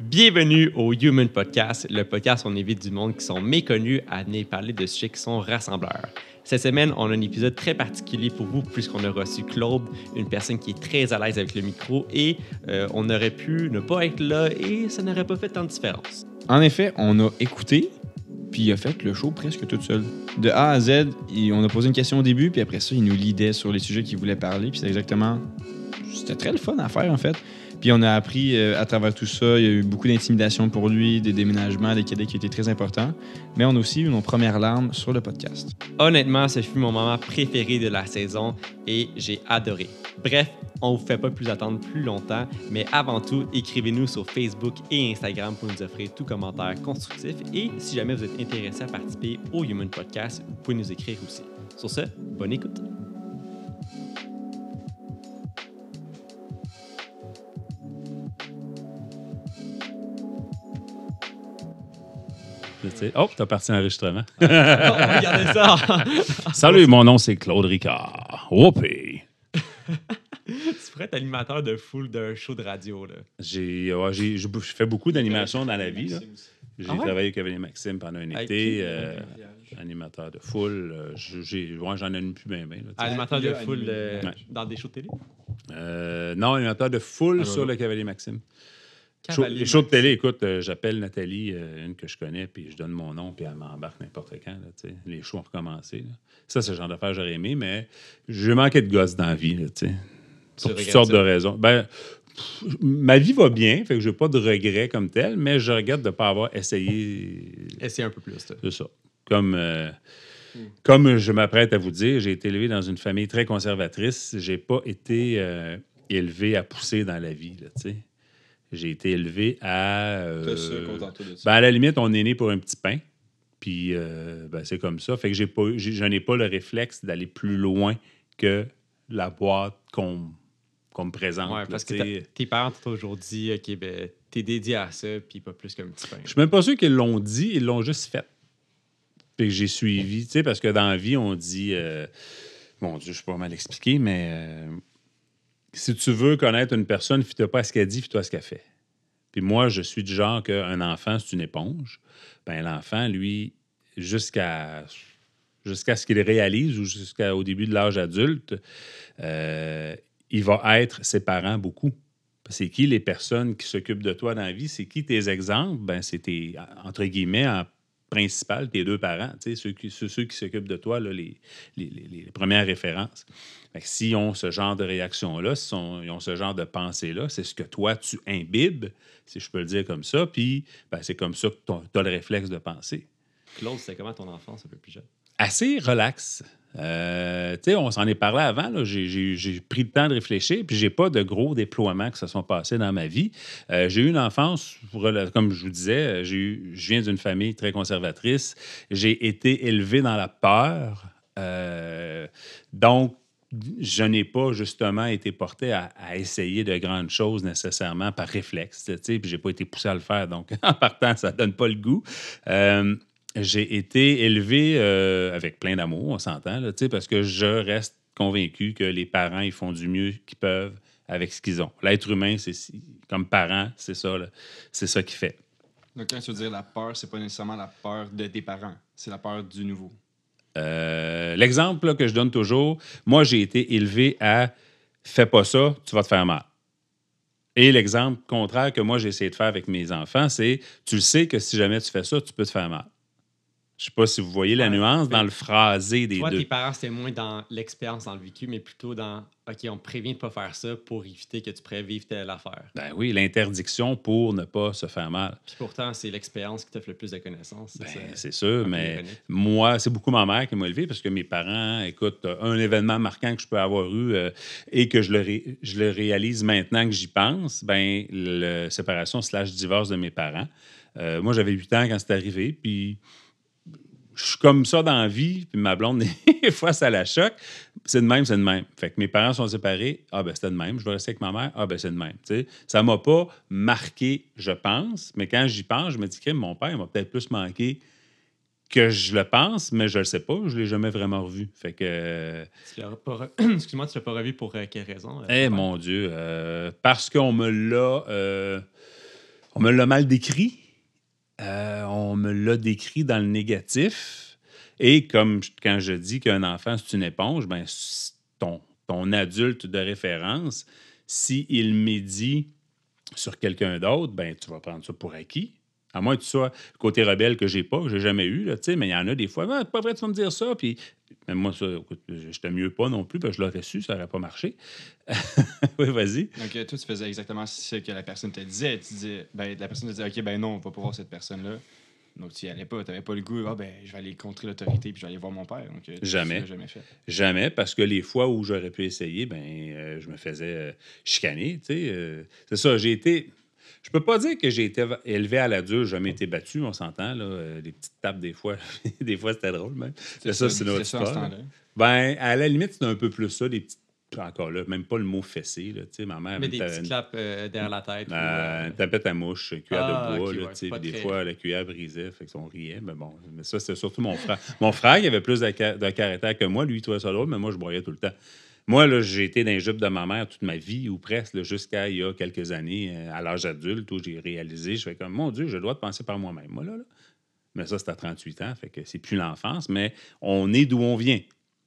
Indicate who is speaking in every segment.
Speaker 1: Bienvenue au Human Podcast, le podcast où on évite du monde qui sont méconnus à venir parler de sujets qui sont rassembleurs. Cette semaine, on a un épisode très particulier pour vous puisqu'on a reçu Claude, une personne qui est très à l'aise avec le micro et euh, on aurait pu ne pas être là et ça n'aurait pas fait tant de différence.
Speaker 2: En effet, on a écouté, puis il a fait le show presque tout seul. De A à Z, on a posé une question au début, puis après ça, il nous lidait sur les sujets qu'il voulait parler, puis c'est exactement... C'était très le fun à faire, en fait. Puis on a appris euh, à travers tout ça, il y a eu beaucoup d'intimidation pour lui, des déménagements, des cadets qui étaient très importants. Mais on a aussi eu nos premières larmes sur le podcast.
Speaker 1: Honnêtement, ce fut mon moment préféré de la saison et j'ai adoré. Bref, on vous fait pas plus attendre plus longtemps, mais avant tout, écrivez-nous sur Facebook et Instagram pour nous offrir tout commentaire constructif et si jamais vous êtes intéressé à participer au Human Podcast, vous pouvez nous écrire aussi. Sur ce, bonne écoute.
Speaker 3: Sais, Oh, t'as parti l'enregistrement.
Speaker 1: Regardez ça!
Speaker 3: Salut, mon nom c'est Claude Ricard. Whoopee.
Speaker 1: tu pourrais être animateur de foule d'un show de radio. Là.
Speaker 3: J'ai ouais, j'ai- bou- fait beaucoup d'animation dans la vie. là. J'ai
Speaker 1: Ah ouais?
Speaker 3: travaillé avec Cavalier Maxime pendant un été, euh, animateur de foule. euh, je- j'ai- ouais, J'en anime plus bien. là.
Speaker 1: Animateur de foule euh, dans des shows de télé?
Speaker 3: Non, animateur de foule
Speaker 1: Ah,
Speaker 3: sur le Cavalier Maxime. Show- les shows de télé, écoute, euh, j'appelle Nathalie, euh, une que je connais, puis je donne mon nom, puis elle m'embarque n'importe quand. Là, les shows ont recommencé. là. Ça, c'est le genre d'affaires que j'aurais aimé, mais j'ai manqué de gosse dans la vie. Là, pour toutes sortes
Speaker 1: ça?
Speaker 3: de raisons. Ben, pff, ma vie va bien, fait que j'ai pas de regrets comme tel, mais je regrette de ne pas avoir essayé.
Speaker 1: Essaye un peu plus.
Speaker 3: C'est ça. Comme, euh, comme je m'apprête à vous dire, j'ai été élevé dans une famille très conservatrice. J'ai pas été élevé à pousser dans la vie. là, tu sais. J'ai été élevé à. euh, ben, à la limite, on est né pour un petit pain. Puis euh, ben, c'est comme ça. Fait que j'ai pas, je n'ai pas le réflexe d'aller plus loin que la boîte qu'on qu'on me présente.
Speaker 1: Ouais,
Speaker 3: là,
Speaker 1: parce que tes parents t'ont toujours dit, OK, ben, t'es dédié à ça, puis pas plus qu'un petit pain.
Speaker 3: Je suis même pas sûr qu'ils l'ont dit, ils l'ont juste fait. Puis que j'ai suivi, tu sais, parce que dans la vie, on dit. euh, mon Dieu, je suis pas mal expliqué, mais euh, si tu veux connaître une personne, fie-toi pas ce qu'elle dit, fie-toi à ce qu'elle fait. Puis moi, je suis du genre qu'un enfant, c'est une éponge. Ben l'enfant, lui, jusqu'à jusqu'à ce qu'il réalise ou jusqu'au début de l'âge adulte, euh, il va être ses parents beaucoup. C'est qui les personnes qui s'occupent de toi dans la vie? C'est qui tes exemples? Ben, c'est tes, entre guillemets, en principal, tes deux parents, ceux qui, ceux, qui s'occupent de toi, là, les, les, les- premières références. S'ils ont ce genre de réaction-là, s'ils ont, ils ont ce genre de pensée-là, c'est ce que toi, tu imbibes, si je peux le dire comme ça, puis ben, c'est comme ça que tu as le réflexe de penser
Speaker 1: Claude, c'était comment ton enfance un peu plus jeune?
Speaker 3: assez relax. Euh, on s'en est parlé avant. J'ai- pris le temps de réfléchir, puis j'ai pas de gros déploiements qui se sont passés dans ma vie. Euh, j'ai eu une enfance, comme je vous disais, eu- je viens d'une famille très conservatrice. J'ai été élevé dans la peur. Euh, donc, je n'ai pas justement été porté à, essayer de grandes choses nécessairement par réflexe. Tu sais, puis j'ai pas été poussé à le faire. Donc, en partant, ça donne pas le goût. J'ai été élevé euh, avec plein d'amour, on s'entend, parce que je reste convaincu que les parents, ils font du mieux qu'ils peuvent avec ce qu'ils ont. L'être humain, c'est comme parent, c'est ça, c'est ça qu'il fait.
Speaker 2: Donc, quand tu veux dire la peur, c'est pas nécessairement la peur de tes parents, c'est la peur du nouveau.
Speaker 3: Euh, L'exemple que je donne toujours, moi, j'ai été élevé à fais pas ça, tu vas te faire mal. Et l'exemple contraire que moi, j'ai essayé de faire avec mes enfants, c'est tu le sais que si jamais tu fais ça, tu peux te faire mal. Je sais pas si vous voyez la nuance dans le phrasé des
Speaker 1: Toi,
Speaker 3: deux.
Speaker 1: tes parents, c'était moins dans l'expérience, dans le vécu, mais plutôt dans, OK, on prévient de pas faire ça pour éviter que tu pourrais vivre telle affaire.
Speaker 3: Ben oui, l'interdiction pour ne pas se faire mal.
Speaker 1: Puis pourtant, c'est l'expérience qui t'offre le plus de connaissances. c'est
Speaker 3: Ben, c'est sûr, mais
Speaker 1: ironique.
Speaker 3: moi, c'est beaucoup ma mère qui m'a élevé parce que mes parents, écoute, un événement marquant que je peux avoir eu euh, et que je le, ré- je le réalise maintenant que j'y pense, ben, la séparation slash divorce de mes parents. Euh, moi, j'avais 8 ans quand c'est arrivé, puis je suis comme ça dans la vie, puis ma blonde, des fois, ça la choque. C'est de même, c'est de même. Fait que mes parents sont séparés. Ah, ben, c'était de même. Je vais rester avec ma mère. Ah, ben, c'est de même. Tu sais, ça m'a pas marqué, je pense, mais quand j'y pense, je me dis que mon père m'a peut-être plus manqué que je le pense, mais je le sais pas. Je l'ai jamais vraiment revu. Fait que. euh,
Speaker 1: Tu pas re- Excuse-moi, tu l'as pas revu pour euh, quelle raison? euh,
Speaker 3: Eh mon Dieu, euh, parce qu'on me l'a. euh, on me l'a mal décrit. Euh, on me l'a décrit dans le négatif. Et comme quand je dis qu'un enfant, c'est une éponge, ben, ton, ton adulte de référence, s'il médit sur quelqu'un d'autre, ben, tu vas prendre ça pour acquis. À moins que tu sois le côté rebelle que j'ai pas, que j'ai jamais eu, là, tu sais, mais il y en a des fois, Ah, pas vrai, tu vas me dire ça. Puis, même moi, ça, j'étais mieux pas non plus, parce que je l'aurais su, ça n'aurait pas marché. oui, vas-y.
Speaker 2: Donc, euh, toi, tu faisais exactement ce que la personne te disait. Tu disais, ben, la personne te disait, OK, ben non, on va pas voir cette personne-là. Donc, tu y allais pas. Tu n'avais pas le goût, ah, ben, je vais aller contrer l'autorité puis je vais aller voir mon père. Donc, euh,
Speaker 3: Jamais.
Speaker 2: jamais fait.
Speaker 3: Jamais, parce que les fois où j'aurais pu essayer, ben, euh, je me faisais euh, chicaner. tu sais, euh, c'est ça, j'ai été. Je peux pas dire que j'ai été élevé à la dure, jamais été battu, on s'entend. Là, euh, des petites tapes, des fois, des fois c'était drôle même. C'est ça, c'est notre
Speaker 2: ce temps-là.
Speaker 3: Ben, à la limite, c'est un peu plus ça, des petites. Encore là, même pas le mot fessé. Là, tu sais, ma mère,
Speaker 1: Mais des petits claps euh, derrière la tête. ou,
Speaker 3: euh,
Speaker 1: euh,
Speaker 3: une tapette à mouche, cuillère
Speaker 1: Ah,
Speaker 3: de bois,
Speaker 1: ok,
Speaker 3: là, tu sais, des
Speaker 1: très-
Speaker 3: fois, la cuillère brisait, fait qu'on riait, mais bon, mais ça, c'était surtout mon frère. Mon frère, il avait plus de, de caractère que moi, lui, il trouvait ça drôle, mais moi, je broyais tout le temps. Moi, là, j'ai été dans les jupes de ma mère toute ma vie, ou presque, jusqu'à il y a quelques années, euh, à l'âge adulte, où j'ai réalisé, je fais comme, mon Dieu, je dois te penser par moi-même, moi, là, là. Mais ça, c'est à 38 ans, fait que c'est plus l'enfance, mais on est d'où on vient.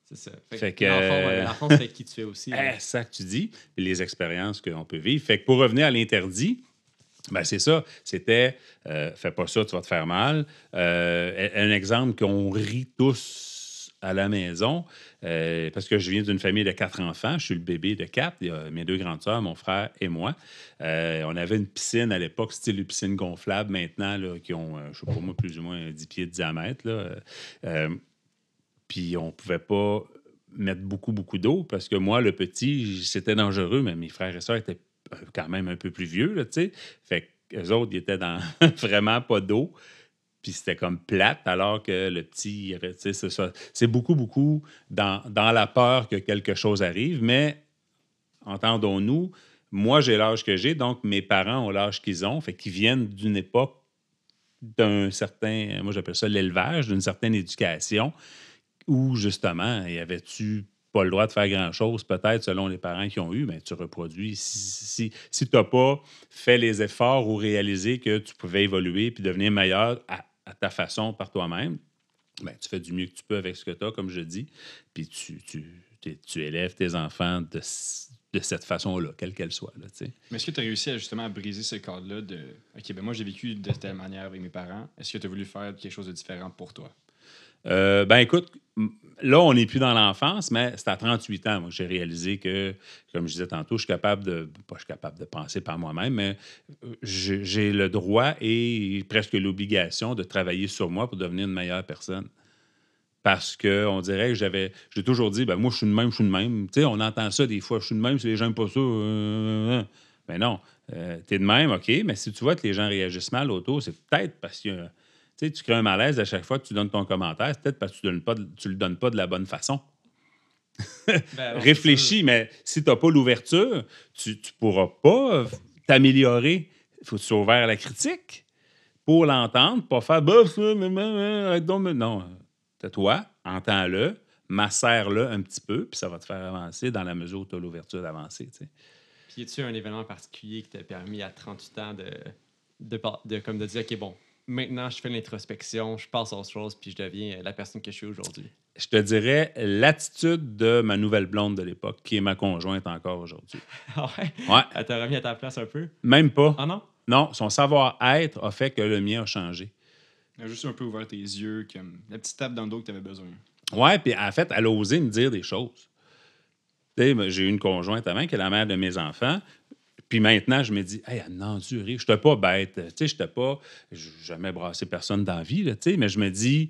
Speaker 1: C'est ça. Fait,
Speaker 3: Fait
Speaker 1: que ouais, l'enfant, c'est qui tu es aussi.
Speaker 3: Eh, ça que tu dis, les expériences qu'on peut vivre. Fait que pour revenir à l'interdit, ben c'est ça. C'était euh, fais pas ça, tu vas te faire mal. Euh, un exemple qu'on rit tous à la maison, euh, parce que je viens d'une famille de quatre enfants. Je suis le bébé de quatre. Mes deux grandes sœurs, mon frère et moi. Euh, on avait une piscine à l'époque, style une piscine gonflable maintenant, là, qui ont, euh, je sais pas moi, plus ou moins 10 pieds de diamètre. Là. Puis on pouvait pas mettre beaucoup, beaucoup d'eau parce que moi, le petit, c'était dangereux, mais mes frères et sœurs étaient quand même un peu plus vieux, tu sais. Fait qu'eux autres, ils étaient dans vraiment pas d'eau. Puis c'était comme plate, alors que le petit, c'est ça. C'est beaucoup, beaucoup dans, dans la peur que quelque chose arrive, mais entendons-nous, moi, j'ai l'âge que j'ai, donc mes parents ont l'âge qu'ils ont, fait qu'ils viennent d'une époque d'un certain, moi j'appelle ça l'élevage, d'une certaine éducation, où justement, y avait-tu pas le droit de faire grand-chose, peut-être selon les parents qui ont eu, mais tu reproduis. Si, si, si tu n'as pas fait les efforts ou réalisé que tu pouvais évoluer puis devenir meilleur à ta façon par toi-même, ben, tu fais du mieux que tu peux avec ce que tu as, comme je dis, puis tu, tu, tu élèves tes enfants de, cette façon-là, quelle qu'elle soit. Là.
Speaker 2: Mais est-ce que tu as réussi justement à briser ce cadre-là de OK, ben moi j'ai vécu de telle manière avec mes parents. Est-ce que tu as voulu faire quelque chose de différent pour toi?
Speaker 3: Euh, ben écoute, là, on n'est plus dans l'enfance, mais c'est à 38 ans moi, que j'ai réalisé que, comme je disais tantôt, je suis capable de. Pas je suis capable de penser par moi-même, mais euh, j'ai le droit et presque l'obligation de travailler sur moi pour devenir une meilleure personne. Parce que on dirait que j'avais. J'ai toujours dit, ben moi, je suis de même, je suis de même. Tu sais, on entend ça des fois, je suis de même, si les gens n'aiment pas ça. euh. Mais non, euh, t'es de même, OK, mais si tu vois que les gens réagissent mal autour, c'est peut-être parce que tu sais, tu crées un malaise à chaque fois que tu donnes ton commentaire, c'est peut-être parce que tu ne le donnes pas de la bonne façon.
Speaker 1: Ben,
Speaker 3: Réfléchis, mais si tu n'as pas l'ouverture, tu ne pourras pas t'améliorer. Il faut que tu sois ouvert à la critique pour l'entendre, pas faire mais- Non, tais-toi, entends-le, macère-le un petit peu, puis ça va te faire avancer dans la mesure où tu as l'ouverture d'avancer. tu sais.
Speaker 1: Puis, y a-tu un événement particulier qui t'a permis à 38 ans de, de, par- de, comme de dire, OK, bon, maintenant, je fais l'introspection, je passe à autre chose, puis je deviens euh, la personne que je suis aujourd'hui?
Speaker 3: Je te dirais l'attitude de ma nouvelle blonde de l'époque, qui est ma conjointe encore aujourd'hui.
Speaker 1: Ah ouais?
Speaker 3: Ouais,
Speaker 1: Elle t'a remis à ta place un peu?
Speaker 3: même pas.
Speaker 1: Ah non?
Speaker 3: Non, son savoir-être a fait que le mien a changé.
Speaker 2: Elle a juste un peu ouvert tes yeux, comme la petite tape dans le dos que tu avais besoin.
Speaker 3: Ouais, puis en fait, elle a osé me dire des choses. J'ai eu une conjointe avant qui est la mère de mes enfants. Puis maintenant, je me dis, hey, a enduré. Je n'étais pas bête. Tu sais, je pas. Jamais brassé personne dans la vie, tu sais, mais je me dis,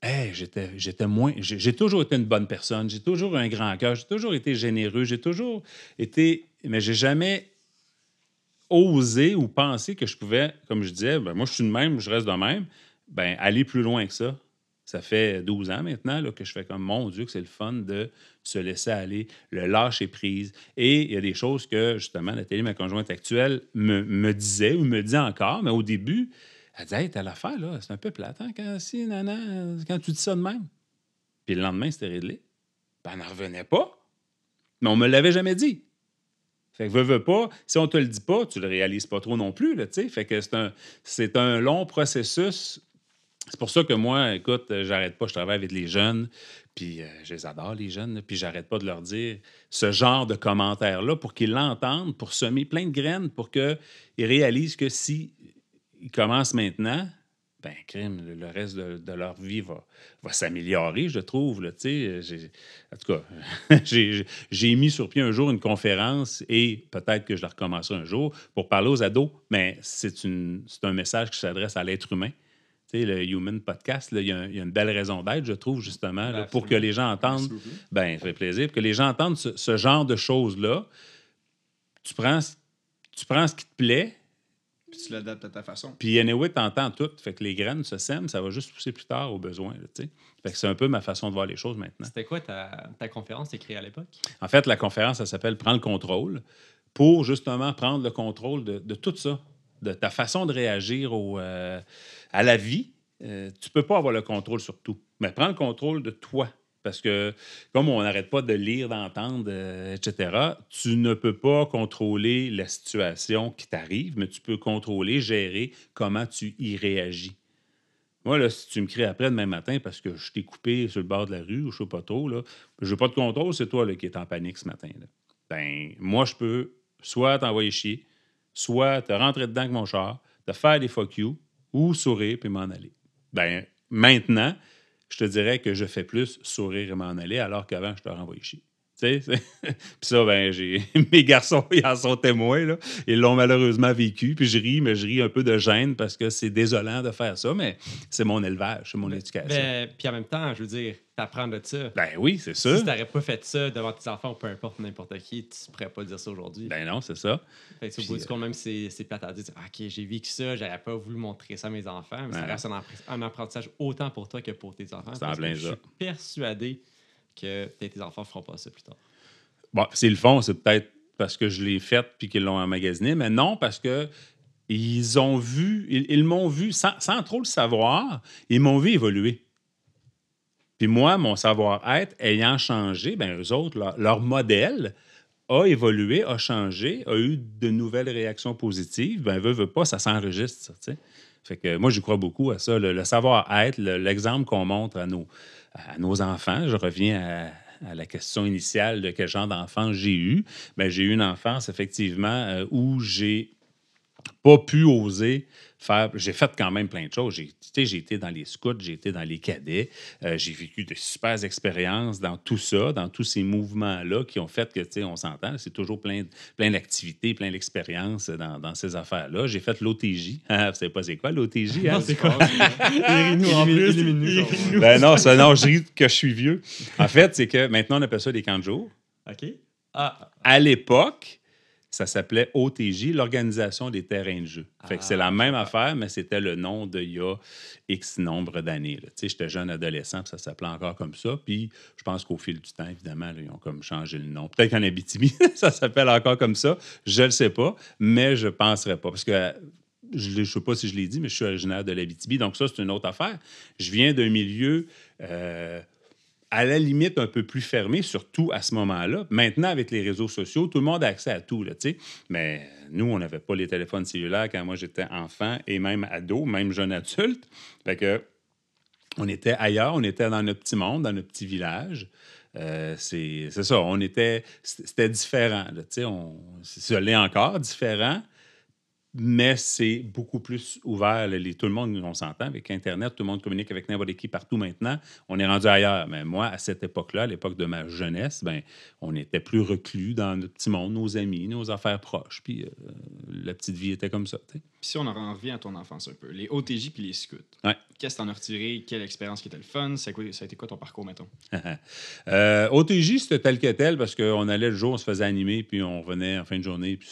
Speaker 3: hey, j'étais, j'étais moins. J'ai, toujours été une bonne personne. J'ai toujours un grand cœur. J'ai toujours été généreux. J'ai toujours été. Mais j'ai jamais osé ou pensé que je pouvais, comme je disais, ben, moi, je suis de même, je reste de même, ben, aller plus loin que ça. Ça fait 12 ans maintenant que je fais comme mon Dieu, que c'est le fun de se laisser aller, le lâcher prise. Et il y a des choses que, justement, Nathalie, ma conjointe actuelle, me, me disait ou me dit encore, mais au début, elle disait Hey, t'as l'affaire, là, c'est un peu plate, hein, quand, si, nana, quand tu dis ça de même. Puis le lendemain, c'était réglé. Ben, elle n'en revenait pas. Mais on me l'avait jamais dit. Fait que veux, veux pas, si on te le dit pas, tu le réalises pas trop non plus, tu sais. Fait que c'est un, c'est un long processus. C'est pour ça que moi, écoute, euh, j'arrête pas, je travaille avec les jeunes, puis euh, je les adore, les jeunes, puis j'arrête pas de leur dire ce genre de commentaires-là pour qu'ils l'entendent, pour semer plein de graines, pour qu'ils réalisent que si ils commencent maintenant, ben, crime, le- reste de, leur vie va, s'améliorer, je trouve. J'ai- en tout cas, j'ai mis sur pied un jour une conférence et peut-être que je la recommencerai un jour pour parler aux ados, mais c'est un message qui s'adresse à l'être humain. Tu le Human Podcast, il y, a y une belle raison d'être, je trouve, justement, là, pour que les gens entendent. Ben, ça fait plaisir. Pour que les gens entendent ce, ce genre de choses-là, tu prends, tu prends ce qui te plaît,
Speaker 2: Puis tu l'adaptes à ta façon.
Speaker 3: puis anyway, t'entends tout. Fait que les graines se sèment, ça va juste pousser plus tard au besoin. là, tu. Fait que c'est un peu ma façon de voir les choses maintenant.
Speaker 1: C'était quoi ta, ta conférence écrite à l'époque?
Speaker 3: En fait, la conférence, ça s'appelle Prends le contrôle pour justement prendre le contrôle de, de tout ça, de ta façon de réagir au, euh, à la vie. Euh, tu peux pas avoir le contrôle sur tout, mais prends le contrôle de toi. Parce que, comme on n'arrête pas de lire, d'entendre, euh, etc., tu ne peux pas contrôler la situation qui t'arrive, mais tu peux contrôler, gérer comment tu y réagis. Moi, là, si tu me cries après demain matin parce que je t'ai coupé sur le bord de la rue ou je sais pas trop, je n'ai pas de contrôle, c'est toi qui es en panique ce matin. Là. Ben, moi, je peux soit t'envoyer chier, soit te rentrer dedans avec mon char, te faire des fuck you, ou sourire puis m'en aller. Ben, maintenant, je te dirais que je fais plus sourire et m'en aller, alors qu'avant, je te renvoyais chier. Tu sais, c'est- puis ça, ben, j'ai... mes garçons, ils en sont témoins, là. Ils l'ont malheureusement vécu, puis je ris, mais je ris un peu de gêne parce que c'est désolant de faire ça, mais c'est mon élevage, c'est mon éducation.
Speaker 1: Ben, puis en même temps, je veux dire, t'apprends de ça.
Speaker 3: Ben oui, c'est ça.
Speaker 1: Si t'aurais pas fait ça devant tes enfants ou peu importe n'importe qui, tu pourrais pas dire ça aujourd'hui.
Speaker 3: Ben non, c'est ça.
Speaker 1: Fait que, au bout du
Speaker 3: euh,
Speaker 1: compte, même si c'est- c'est plate à dire, OK, j'ai vécu ça, j'aurais pas voulu montrer ça à mes enfants, mais ça reste un, appre- un apprentissage autant pour toi que pour tes enfants.
Speaker 3: En
Speaker 1: que
Speaker 3: plein
Speaker 1: je
Speaker 3: ça.
Speaker 1: suis persuadé que peut-être tes enfants feront pas ça plus tard.
Speaker 3: Bon, s'ils le font, c'est peut-être parce que je l'ai fait puis qu'ils l'ont emmagasiné, mais non, parce que ils ont vu, ils, ils m'ont vu, sans, sans trop le savoir, ils m'ont vu évoluer. Puis moi, mon savoir-être ayant changé, ben eux autres, leur, modèle a évolué, a changé, a eu de nouvelles réactions positives. Ben, veut, veut pas, ça s'enregistre, ça. Fait que moi, j'y crois beaucoup à ça. Le, savoir-être, le- l'exemple qu'on montre à nos, à nos enfants. Je reviens à, à la question initiale de quel genre d'enfant j'ai eu. Ben, j'ai eu une enfance, effectivement, euh, où j'ai pas pu oser faire. J'ai fait quand même plein de choses. J'ai été dans les scouts, j'ai été dans les cadets, euh, j'ai vécu de super expériences dans tout ça, dans tous ces mouvements-là qui ont fait que, tu sais, on s'entend, c'est toujours plein, plein d'activités, plein d'expériences dans, dans ces affaires-là. J'ai fait l'OTJ. Ah, vous savez pas c'est quoi l'OTJ? hein?
Speaker 1: Non, c'est quoi?
Speaker 2: Élimine-nous en plus.
Speaker 3: Ben non, ça, non, je ris que je suis vieux. En fait, c'est que maintenant, on appelle ça des camps de jour.
Speaker 1: OK? Ah,
Speaker 3: À l'époque, ça s'appelait OTJ, l'Organisation des terrains de jeu. Fait que c'est la
Speaker 1: Ah,
Speaker 3: même affaire, mais c'était le nom d'il y a X nombre d'années. là. Tu sais, j'étais jeune adolescent, puis ça s'appelait encore comme ça. Puis je pense qu'au fil du temps, évidemment, là, ils ont comme changé le nom. Peut-être qu'en Abitibi, ça s'appelle encore comme ça. Je le sais pas, mais je penserais pas. Parce que je ne sais pas si je l'ai dit, mais je suis originaire de l'Abitibi. Donc ça, c'est une autre affaire. Je viens d'un milieu... euh, à la limite un peu plus fermé, surtout à ce moment-là. Maintenant, avec les réseaux sociaux, tout le monde a accès à tout, tu sais. Mais nous, on n'avait pas les téléphones cellulaires quand moi j'étais enfant et même ado, même jeune adulte. Fait que on était ailleurs, on était dans notre petit monde, dans notre petit village. Euh, c'est ça, on était... C'était différent, là, on- encore, différent mais c'est beaucoup plus ouvert. Les- tout le monde, on s'entend avec Internet, tout le monde communique avec n'importe qui partout maintenant. On est rendu ailleurs. Mais moi, à cette époque-là, à l'époque de ma jeunesse, ben, on était plus reclus dans notre petit monde, nos amis, nos affaires proches. Puis euh, la petite vie était comme ça.
Speaker 2: Puis si on en revient à ton enfance un peu, les OTJ puis les scouts.
Speaker 3: Ouais.
Speaker 2: Qu'est-ce que t'en as retiré? Quelle expérience qui était le fun? Ça a été quoi ton parcours, mettons?
Speaker 3: Euh, OTJ, c'était tel que tel parce qu'on allait le jour, on se faisait animer, puis on revenait en fin de journée, puis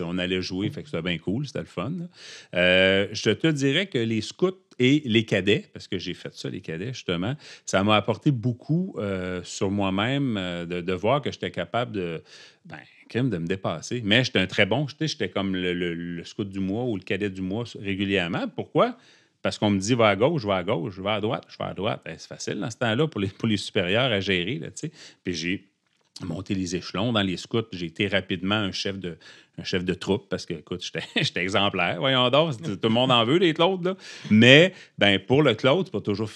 Speaker 3: on allait jouer, fait que c'était bien cool, c'était le fun. Euh, je te dirais que les scouts et les cadets, parce que j'ai fait ça, les cadets, justement, ça m'a apporté beaucoup euh, sur moi-même euh, de, voir que j'étais capable de, ben, quand même de me dépasser. Mais j'étais un très bon, j'étais comme le, scout du mois ou le cadet du mois régulièrement. Pourquoi? Parce qu'on me dit va à gauche, vais à gauche, vais à droite, je vais à droite. Ben, c'est facile dans ce temps-là pour les, pour les supérieurs à gérer. Là, tu sais. Puis j'ai monter les échelons. Dans les scouts, j'ai été rapidement un chef de, un chef de troupe parce que, écoute, j'étais- exemplaire. Voyons donc, tout le monde en veut, les Claudes. Là. Mais ben, pour le Claude, c'est pas toujours.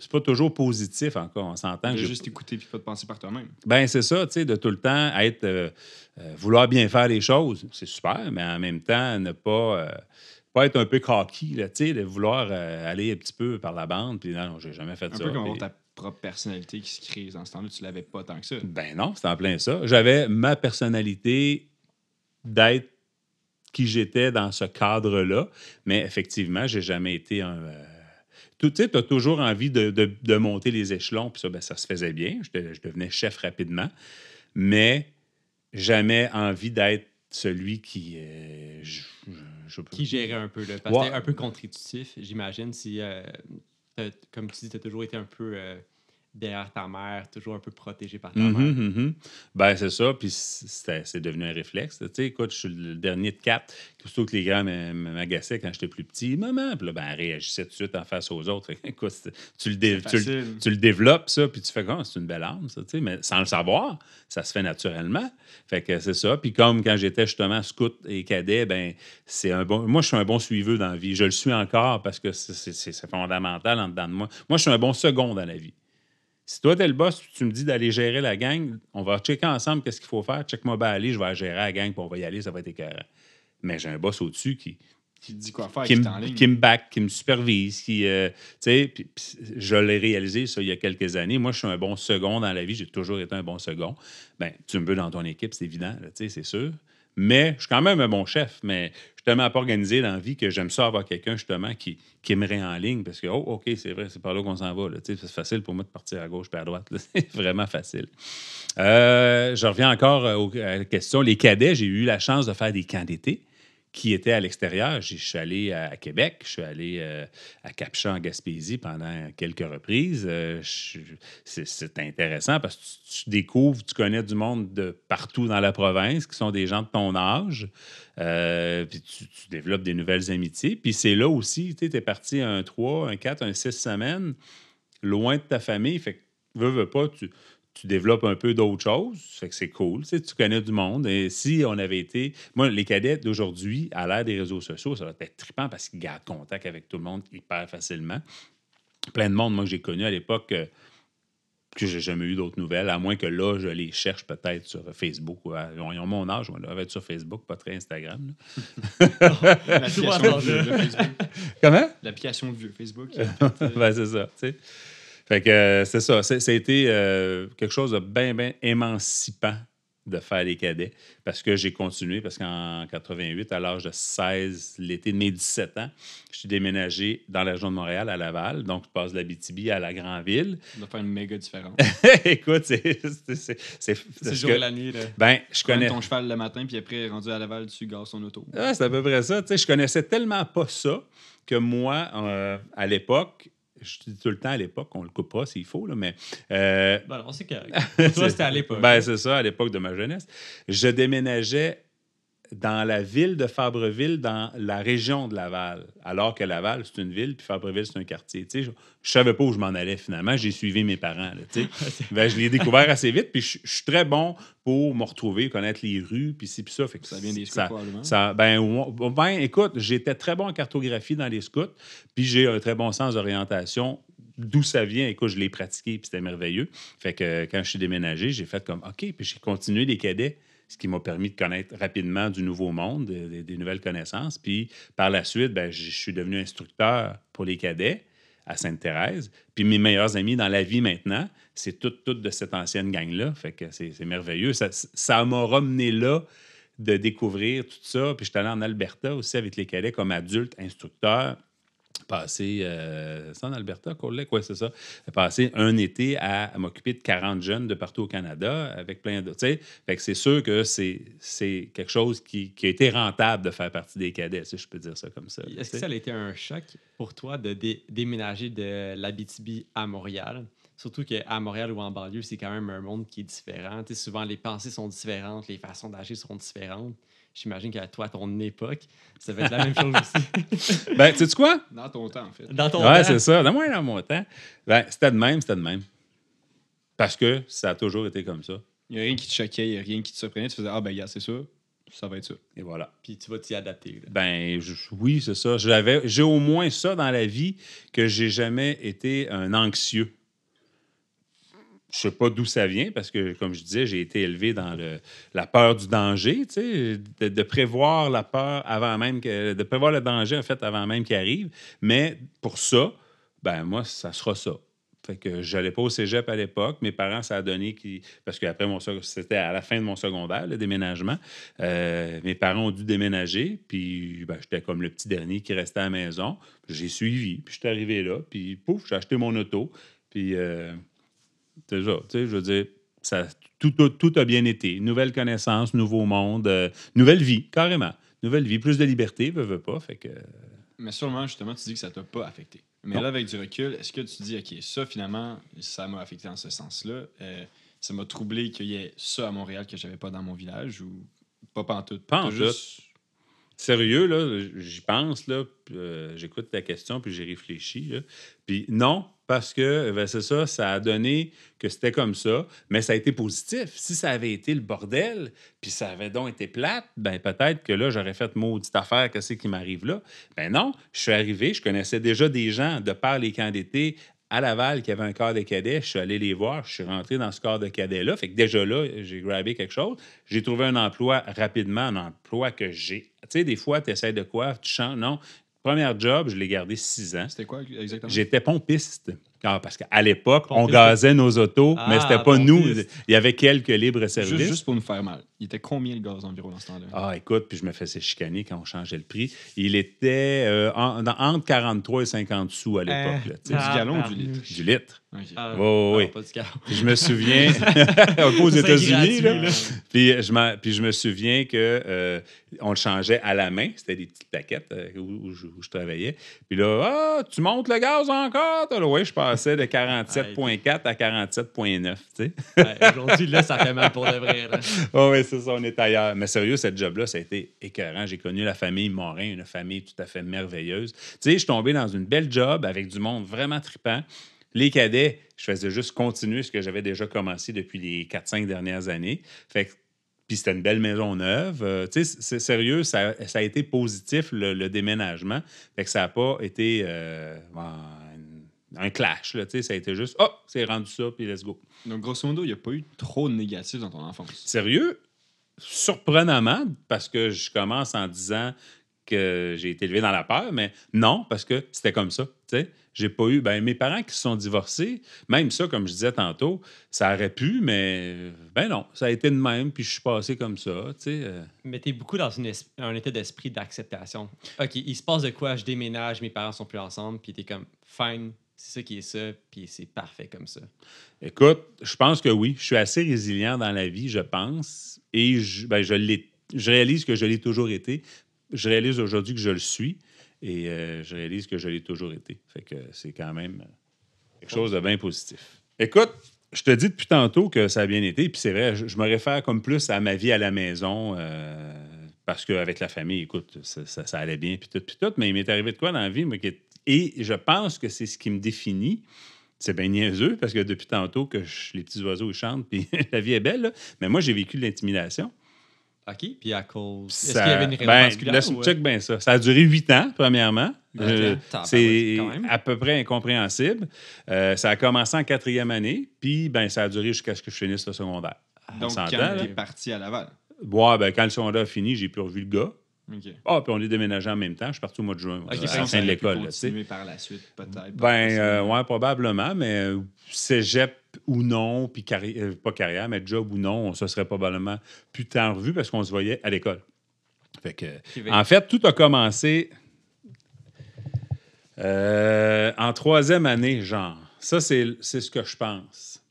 Speaker 3: C'est pas toujours positif encore, on s'entend.
Speaker 2: De juste écouter puis pas de penser par toi-même.
Speaker 3: ben, c'est ça, tu sais, de tout le temps être. euh, euh, vouloir bien faire les choses, c'est super, mais en même temps, ne pas. euh, pas être un peu cocky, là, tu sais, de vouloir aller un petit peu par la bande, puis non, non, j'ai jamais fait
Speaker 2: Un
Speaker 3: ça.
Speaker 2: peu comme propre personnalité qui se crée dans ce temps-là, tu l'avais pas tant que ça.
Speaker 3: Ben non, c'est en plein ça. J'avais ma personnalité d'être qui j'étais dans ce cadre-là, mais effectivement, j'ai jamais été un. euh, tout- Tu sais, tu as toujours envie de, de- de monter les échelons, puis ça, ben, ça se faisait bien. Je, de- je devenais chef rapidement, mais jamais envie d'être celui qui. euh, je- je- je sais pas.
Speaker 1: Qui gérait un peu, là, parce que
Speaker 3: Ouais.
Speaker 1: c'était un peu contributif, j'imagine. Si, euh, comme tu dis, tu as toujours été un peu euh, derrière ta mère, toujours un peu protégé par ta
Speaker 3: Mhm,
Speaker 1: mère?
Speaker 3: mhm. Ben, c'est ça. Puis c'est devenu un réflexe. Tu sais, écoute, je suis le dernier de quatre. Surtout que les grands m'a- m'agaçaient quand j'étais plus petit. Maman, puis là, ben, elle réagissait tout de suite en face aux autres. Fait écoute, tu le, tu, le, tu le développes, ça, puis tu fais comme, c'est une belle arme, ça, tu sais, mais sans le savoir, ça se fait naturellement. Fait que c'est ça. Puis comme quand j'étais justement scout et cadet, ben, c'est un bon. Moi, je suis un bon suiveux dans la vie. Je le suis encore parce que c'est fondamental en dedans de moi. Moi, je suis un bon second dans la vie. Si toi, t'es le boss, tu me dis d'aller gérer la gang, on va checker ensemble qu'est-ce qu'il faut faire. Check-moi bien aller, je vais gérer la gang, puis on va y aller, ça va être écœurant. Mais j'ai un boss au-dessus qui,
Speaker 2: Qui dit quoi faire,
Speaker 3: qui, me, qui me back, qui me supervise, qui, euh, tu sais, puis- puis je l'ai réalisé ça il y a quelques années. Moi, je suis un bon second dans la vie, j'ai toujours été un bon second. Ben, tu me veux dans ton équipe, c'est évident, tu sais, c'est sûr. Mais je suis quand même un bon chef, mais je suis tellement pas organisé dans la vie que j'aime ça avoir quelqu'un, justement, qui, qui me en ligne parce que, oh, OK, c'est vrai, c'est par là qu'on s'en va. C'est facile pour moi de partir à gauche puis à droite. C'est vraiment facile. Euh, je reviens encore euh, au- à la question. Les cadets, j'ai eu la chance de faire des camps qui étaient à l'extérieur. Je suis allé à Québec, je suis allé euh, à Capchat en Gaspésie pendant quelques reprises. Euh, c'est, intéressant parce que tu, tu découvres, tu connais du monde de partout dans la province qui sont des gens de ton âge. Euh, puis tu, tu développes des nouvelles amitiés. Puis c'est là aussi, tu es parti un 3, un 4, un 6 semaines, loin de ta famille. Fait que, veux, veux pas, tu, tu développes un peu d'autres choses. Fait que c'est cool. Tu, sais, tu connais du monde. Et si on avait été. Moi, les cadets d'aujourd'hui, à l'ère des réseaux sociaux, ça va être trippant parce qu'ils gardent contact avec tout le monde hyper facilement. Plein de monde, moi, que j'ai connu à l'époque. euh, que j'ai jamais eu d'autres nouvelles, à moins que là, je les cherche peut-être sur Facebook. ouais. Ils ont, ils ont mon âge, moi, là. Ils être sur Facebook, pas très Instagram. là.
Speaker 2: L'application de vieux, Facebook.
Speaker 3: Comment?
Speaker 2: L'application de vieux Facebook.
Speaker 3: ben, c'est ça, tu sais. Fait que euh, c'est ça. Été euh, quelque chose de bien, bien émancipant de faire les cadets parce que j'ai continué, parce qu'en 88, à l'âge de 16, l'été de mes 17 ans, je suis déménagé dans la région de Montréal, à Laval. Donc, je passe de la BTB à la Grande-Ville.
Speaker 2: Ça doit faire une méga différence.
Speaker 3: Écoute, c'est... c'est-
Speaker 1: jour
Speaker 3: que-
Speaker 1: et la nuit. Là.
Speaker 3: Ben, je
Speaker 2: connais ton cheval le matin, puis après, rendu à Laval, tu gazes son auto.
Speaker 3: Ah, c'est à peu près ça. Tu sais, je connaissais tellement pas ça que moi, euh, à l'époque, je dis tout le temps à l'époque, on le coupe pas s'il faut, là, mais euh,
Speaker 1: Bon, on sait que pour toi, c'était à l'époque.
Speaker 3: ben, c'est ça, à l'époque de ma jeunesse. Je déménageais dans la ville de Fabreville, dans la région de Laval, alors que Laval, c'est une ville, puis Fabreville, c'est un quartier. Tu sais, je, je savais pas où je m'en allais finalement. J'ai suivi mes parents. là, tu sais. Ben, je l'ai découvert assez vite, puis je, je suis très bon pour me retrouver, connaître les rues, puis ci, puis ça. Fait que
Speaker 2: Ça vient des scouts,
Speaker 3: ça-
Speaker 2: probablement.
Speaker 3: ça- ben, ben, écoute, j'étais très bon en cartographie dans les scouts, puis j'ai un très bon sens d'orientation. D'où ça vient, écoute, je l'ai pratiqué, puis c'était merveilleux. Fait que quand je suis déménagé, j'ai fait comme OK, puis j'ai continué les cadets, ce qui m'a permis de connaître rapidement du nouveau monde, des, des nouvelles connaissances. Puis par la suite, ben, je je suis devenu instructeur pour les cadets à Sainte-Thérèse. Puis mes meilleurs amis dans la vie maintenant, c'est toutes toutes de cette ancienne gang-là. Fait que c'est merveilleux. Ça m'a ramené là de découvrir tout ça. Puis j'étais allé en Alberta aussi avec les cadets comme adulte, instructeur. Passé, euh, c'est en Alberta, Cold Lake, oui, c'est ça. Passé un été à, à m'occuper de 40 jeunes de partout au Canada avec plein de. Fait que c'est sûr que c'est c'est quelque chose qui, qui a été rentable de faire partie des cadets, si je peux dire ça comme ça.
Speaker 1: Est-ce que ça a été un choc pour toi de dé- déménager de l'Abitibi à Montréal? Surtout qu'à Montréal ou en banlieue, c'est quand même un monde qui est différent. Tu sais, souvent, les pensées sont différentes, les façons d'agir sont différentes. J'imagine qu'à toi, à ton époque, ça va être la même chose aussi.
Speaker 3: Ben, tu sais quoi?
Speaker 2: Dans ton temps, en fait.
Speaker 1: Dans ton
Speaker 3: Ouais,
Speaker 1: temps.
Speaker 3: c'est ça. Dans moi, dans mon temps, ben, c'était de même, c'était de même. Parce que ça a toujours été comme ça.
Speaker 2: Il n'y a rien qui te choquait, il n'y a rien qui te surprenait. Tu faisais Ah, ben, gars, c'est ça, ça va être ça.
Speaker 3: Et voilà.
Speaker 1: Puis tu vas t'y adapter. là.
Speaker 3: Ben je- oui, c'est ça. J'avais, j'ai au moins ça dans la vie que j'ai jamais été un anxieux. Je sais pas d'où ça vient parce que, comme je disais, j'ai été élevé dans la peur du danger, tu de, prévoir la peur avant même que, de prévoir le danger en fait avant même qu'il arrive. Mais pour ça, ben moi, ça sera ça. Fait que j'allais pas au cégep à l'époque. Mes parents, ça a donné qui. Parce qu'après, mon c'était à la fin de mon secondaire, le déménagement. Euh, mes parents ont dû déménager. Puis ben, j'étais comme le petit dernier qui restait à la maison. J'ai suivi. Puis j'étais arrivé là. Puis pouf, j'ai acheté mon auto. Puis euh, ça. Tu sais, je veux dire, ça, tout, tout, tout a bien été. Nouvelle connaissance, nouveau monde, euh, nouvelle vie, carrément. Nouvelle vie, plus de liberté, veux, veux pas. Fait que.
Speaker 2: Mais sur le moment, justement, tu dis que ça t'a pas affecté. Mais
Speaker 3: Non.
Speaker 2: là, avec du recul, est-ce que tu dis, OK, ça, finalement, ça m'a affecté dans ce sens-là? Euh, ça m'a troublé qu'il y ait ça à Montréal que j'avais pas dans mon village ou pas pantoute?
Speaker 3: En tout.
Speaker 2: juste-
Speaker 3: Sérieux, là, j'y pense, là, euh, j'écoute ta question, puis j'ai réfléchi. là. Puis non, parce que ben, c'est ça, ça a donné que c'était comme ça, mais ça a été positif. Si ça avait été le bordel, puis ça avait donc été plate, ben peut-être que là, j'aurais fait maudite affaire, qu'est-ce qui m'arrive là? Ben non, je suis arrivé, je connaissais déjà des gens de par les camps d'été à Laval qui avaient un corps de cadet. Je suis allé les voir, je suis rentré dans ce corps de cadet-là. Fait que déjà là, j'ai grabé quelque chose. J'ai trouvé un emploi rapidement, un emploi que j'ai. Tu sais, des fois, tu essaies de quoi, tu changes. Non? Premier job, je l'ai gardé six ans.
Speaker 2: C'était quoi exactement?
Speaker 3: J'étais pompiste. Ah, parce qu'à l'époque, on gazait nos autos,
Speaker 1: Ah,
Speaker 3: mais c'était pas nous. Il y avait quelques libres services.
Speaker 2: Juste, juste pour nous faire mal. Il était combien le gaz environ dans ce temps-là?
Speaker 3: Ah, écoute, puis je me faisais chicaner quand on changeait le prix. Il était euh, en- entre 43 et 50 sous à l'époque. sais.
Speaker 2: Du
Speaker 1: Ah,
Speaker 2: gallon ou du
Speaker 1: barnouche.
Speaker 2: litre?
Speaker 3: Du litre.
Speaker 1: Ah.
Speaker 3: Puis je me souviens, aux États-Unis. Puis, je puis je me souviens que euh, on le changeait à la main. C'était des petites plaquettes euh, où, où je, où je travaillais. Puis là, ah, tu montes le gaz encore? Oui, je de 47,4 à 47,9. Tu sais?
Speaker 1: Ouais, Aujourd'hui, là, ça fait mal pour de vrai.
Speaker 3: Oh, oui, c'est ça, on est ailleurs. Mais sérieux, cette job-là, ça a été écœurant. J'ai connu la famille Morin, une famille tout à fait merveilleuse. Tu sais, je suis tombé dans une belle job avec du monde vraiment trippant. Les cadets, je faisais juste continuer ce que j'avais déjà commencé depuis les 4-5 dernières années. Fait que puis c'était une belle maison neuve. Euh, tu sais, c'est sérieux, ça, ça a été positif, le, le déménagement. Fait que ça n'a pas été euh, un clash. Là, tu sais, ça a été juste, oh, c'est rendu ça, puis let's go.
Speaker 2: Donc, grosso modo, il n'y a pas eu trop de négatifs dans ton enfance.
Speaker 3: Sérieux? Surprenamment, parce que je commence en disant que j'ai été élevé dans la peur, mais non, parce que c'était comme ça. Tu sais, j'ai pas eu. Ben, mes parents qui se sont divorcés, même ça, comme je disais tantôt, ça aurait pu, mais ben non, ça a été de même, puis je suis passé comme ça. Tu sais, euh.
Speaker 1: Mais t'es beaucoup dans une es- un état d'esprit d'acceptation. OK, il se passe de quoi? Je déménage, mes parents sont plus ensemble, puis t'es comme, fine, c'est ça qui est ça, puis c'est parfait comme ça.
Speaker 3: Écoute, je pense que oui. Je suis assez résilient dans la vie, je pense. Et je, ben, je, réalise que je l'ai toujours été. Je réalise aujourd'hui que je le suis. Et euh, je réalise que je l'ai toujours été. Fait que c'est quand même quelque chose de bien positif. Écoute, je te dis depuis tantôt que ça a bien été. Puis c'est vrai, je, me réfère comme plus à ma vie à la maison. euh, parce qu'avec la famille, écoute, ça, allait bien, puis tout, puis tout. Mais il m'est arrivé de quoi dans la vie? moi, qui Et je pense que c'est ce qui me définit. C'est bien niaiseux parce que depuis tantôt que je- les petits oiseaux ils chantent, puis la vie est belle, là. mais moi, j'ai vécu de l'intimidation.
Speaker 1: OK, puis à cause... Est-ce qu'il y avait une raison
Speaker 3: ben,
Speaker 1: particulière? ou, euh?
Speaker 3: check bien ça. Ça a duré huit ans, premièrement. Euh, c'est à peu près incompréhensible. Euh, ça a commencé en quatrième année, puis ben, ça a duré jusqu'à ce que je finisse le secondaire. On
Speaker 2: Donc, quand
Speaker 3: là?
Speaker 2: t'es parti à Laval?
Speaker 3: Ouais, ben, quand le secondaire a fini, j'ai plus revu le gars.
Speaker 2: OK.
Speaker 3: Ah, puis on est déménagé en même temps. Je suis parti au mois de juin,
Speaker 1: Ok,
Speaker 3: à la fin
Speaker 2: ça
Speaker 3: de l'école.
Speaker 2: continuer par la suite, peut-être.
Speaker 3: Ben, euh, ouais, probablement, mais euh, cégep ou non, puis carri- euh, pas carrière, mais job ou non, on se serait probablement plus tant revu parce qu'on se voyait à l'école. Fait que,
Speaker 1: fait-
Speaker 3: en fait, tout a commencé euh, en troisième année, genre. Ça, c'est c'est ce que je pense.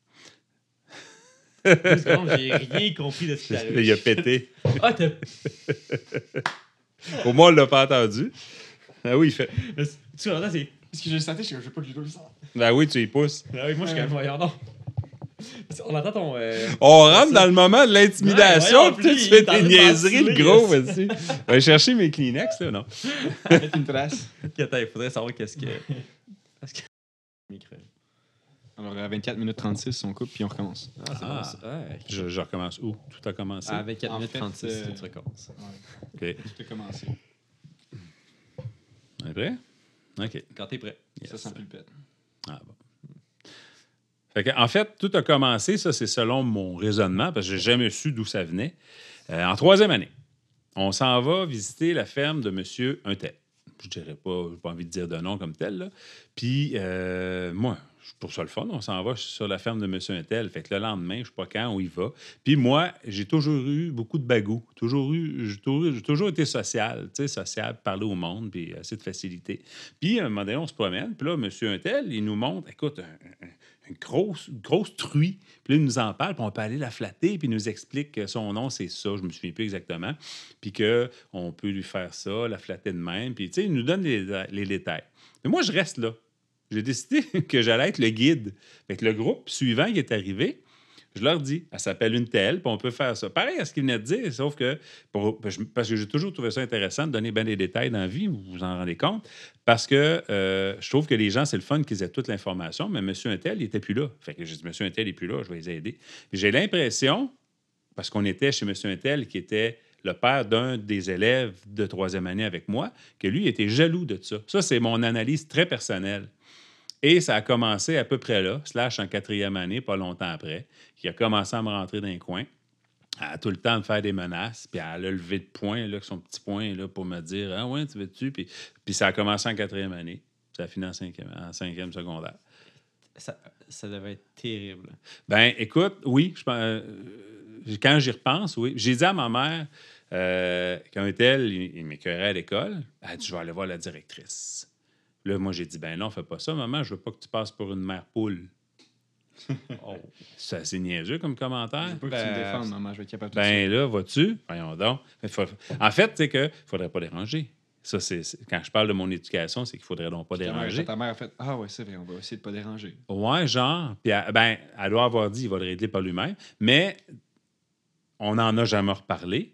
Speaker 1: J'ai rien compris de ce
Speaker 3: Il a pété.
Speaker 1: Ah, t'as...
Speaker 3: Au moins, on l'a pas entendu. Ah oui, il fait.
Speaker 1: Tu vois, là, c'est...
Speaker 2: Est-ce que j'ai senti? Je sais pas que j'ai le sang.
Speaker 3: Ben oui, tu y pousses.
Speaker 1: Ah oui, moi, je suis comme, voyons donc. On entend ton... euh,
Speaker 3: On rentre dans le moment de l'intimidation, puis tu fais des niaiseries de
Speaker 1: ventiler,
Speaker 3: gros, vas-y. Je vais chercher mes Kleenex, là, non?
Speaker 2: Mettre une trace.
Speaker 1: Attends, il faudrait savoir qu'est-ce que... Parce que... Micro.
Speaker 2: Alors, à 24 minutes 36, on coupe, puis on recommence.
Speaker 1: Ah, c'est
Speaker 3: Ah.
Speaker 1: bon, ça. Ouais.
Speaker 3: Je, je recommence où? Tout a commencé?
Speaker 1: À 24
Speaker 2: En
Speaker 1: minutes
Speaker 2: fait,
Speaker 1: 36,
Speaker 2: euh,
Speaker 1: tu recommences.
Speaker 3: OK.
Speaker 2: Tout a commencé.
Speaker 3: On est prêt? OK.
Speaker 1: Quand t'es prêt.
Speaker 3: Yes.
Speaker 2: Ça sent plus le pète.
Speaker 3: Ah bon. Fait que, en fait, tout a commencé, ça c'est selon mon raisonnement, parce que j'ai jamais su d'où ça venait. Euh, en troisième année, on s'en va visiter la ferme de M. Untel. Je dirais pas, j'ai pas envie de dire de nom comme tel. Là. Puis, euh, moi, trouve ça le fun. On s'en va sur la ferme de M. Untel. Fait que le lendemain, je sais pas quand, on y va. Puis moi, j'ai toujours eu beaucoup de bagou. Toujours eu, j'ai toujours, été social, tu sais, social, parler au monde, puis assez de facilité. Puis, à un moment donné, on se promène. Puis là, M. Untel, il nous montre, écoute, un- un- une grosse, une grosse truie. Puis là, il nous en parle, puis on peut aller la flatter, puis il nous explique que son nom, c'est ça, je me souviens plus exactement, puis qu'on peut lui faire ça, la flatter de même, puis tu sais, il nous donne les, les détails. Mais moi, je reste là. J'ai décidé que j'allais être le guide. Fait le groupe suivant qui est arrivé, je leur dis, elle s'appelle une telle, puis on peut faire ça. Pareil à ce qu'il venait de dire, sauf que, parce que j'ai toujours trouvé ça intéressant de donner bien des détails dans la vie, vous vous en rendez compte, parce que euh, je trouve que les gens, c'est le fun qu'ils aient toute l'information, mais monsieur Untel, il n'était plus là. Fait que j'ai dit, monsieur Untel n'est plus là, je vais les aider. J'ai l'impression, parce qu'on était chez monsieur Untel, qui était le père d'un des élèves de troisième année avec moi, que lui était jaloux de ça. Ça, c'est mon analyse très personnelle. Et ça a commencé à peu près là, slash en quatrième année, pas longtemps après, qui a commencé à me rentrer dans les coins, à tout le temps me faire des menaces, puis à le lever de poing, là, son petit poing, là, pour me dire Ah ouais, tu veux-tu? Puis, puis ça a commencé en quatrième année, puis ça a fini en cinquième, en cinquième secondaire.
Speaker 1: Ça, ça devait être terrible.
Speaker 3: Ben, écoute, oui, je, euh, quand j'y repense, oui. J'ai dit à ma mère, euh, qu'un tel, il, il m'écœurait à l'école, elle a dit, je vais aller voir la directrice. Là, moi, j'ai dit, ben non, fais pas ça, maman, je veux pas que tu passes pour une mère poule.
Speaker 1: Oh.
Speaker 3: C'est assez niaiseux comme commentaire.
Speaker 2: Je veux pas que
Speaker 1: Ben,
Speaker 2: tu me défendes, maman, je vais être capable de
Speaker 3: Ben là, vois-tu? Voyons donc. En fait, tu sais que faudrait pas déranger. Ça, c'est c'est- quand je parle de mon éducation, c'est qu'il faudrait donc pas déranger.
Speaker 2: ta mère a fait Ah ouais, c'est vrai, on va essayer de pas déranger.
Speaker 3: Ouais, genre. Puis, elle- ben, elle doit avoir dit, il va le régler par lui-même. Mais on n'en a jamais reparlé.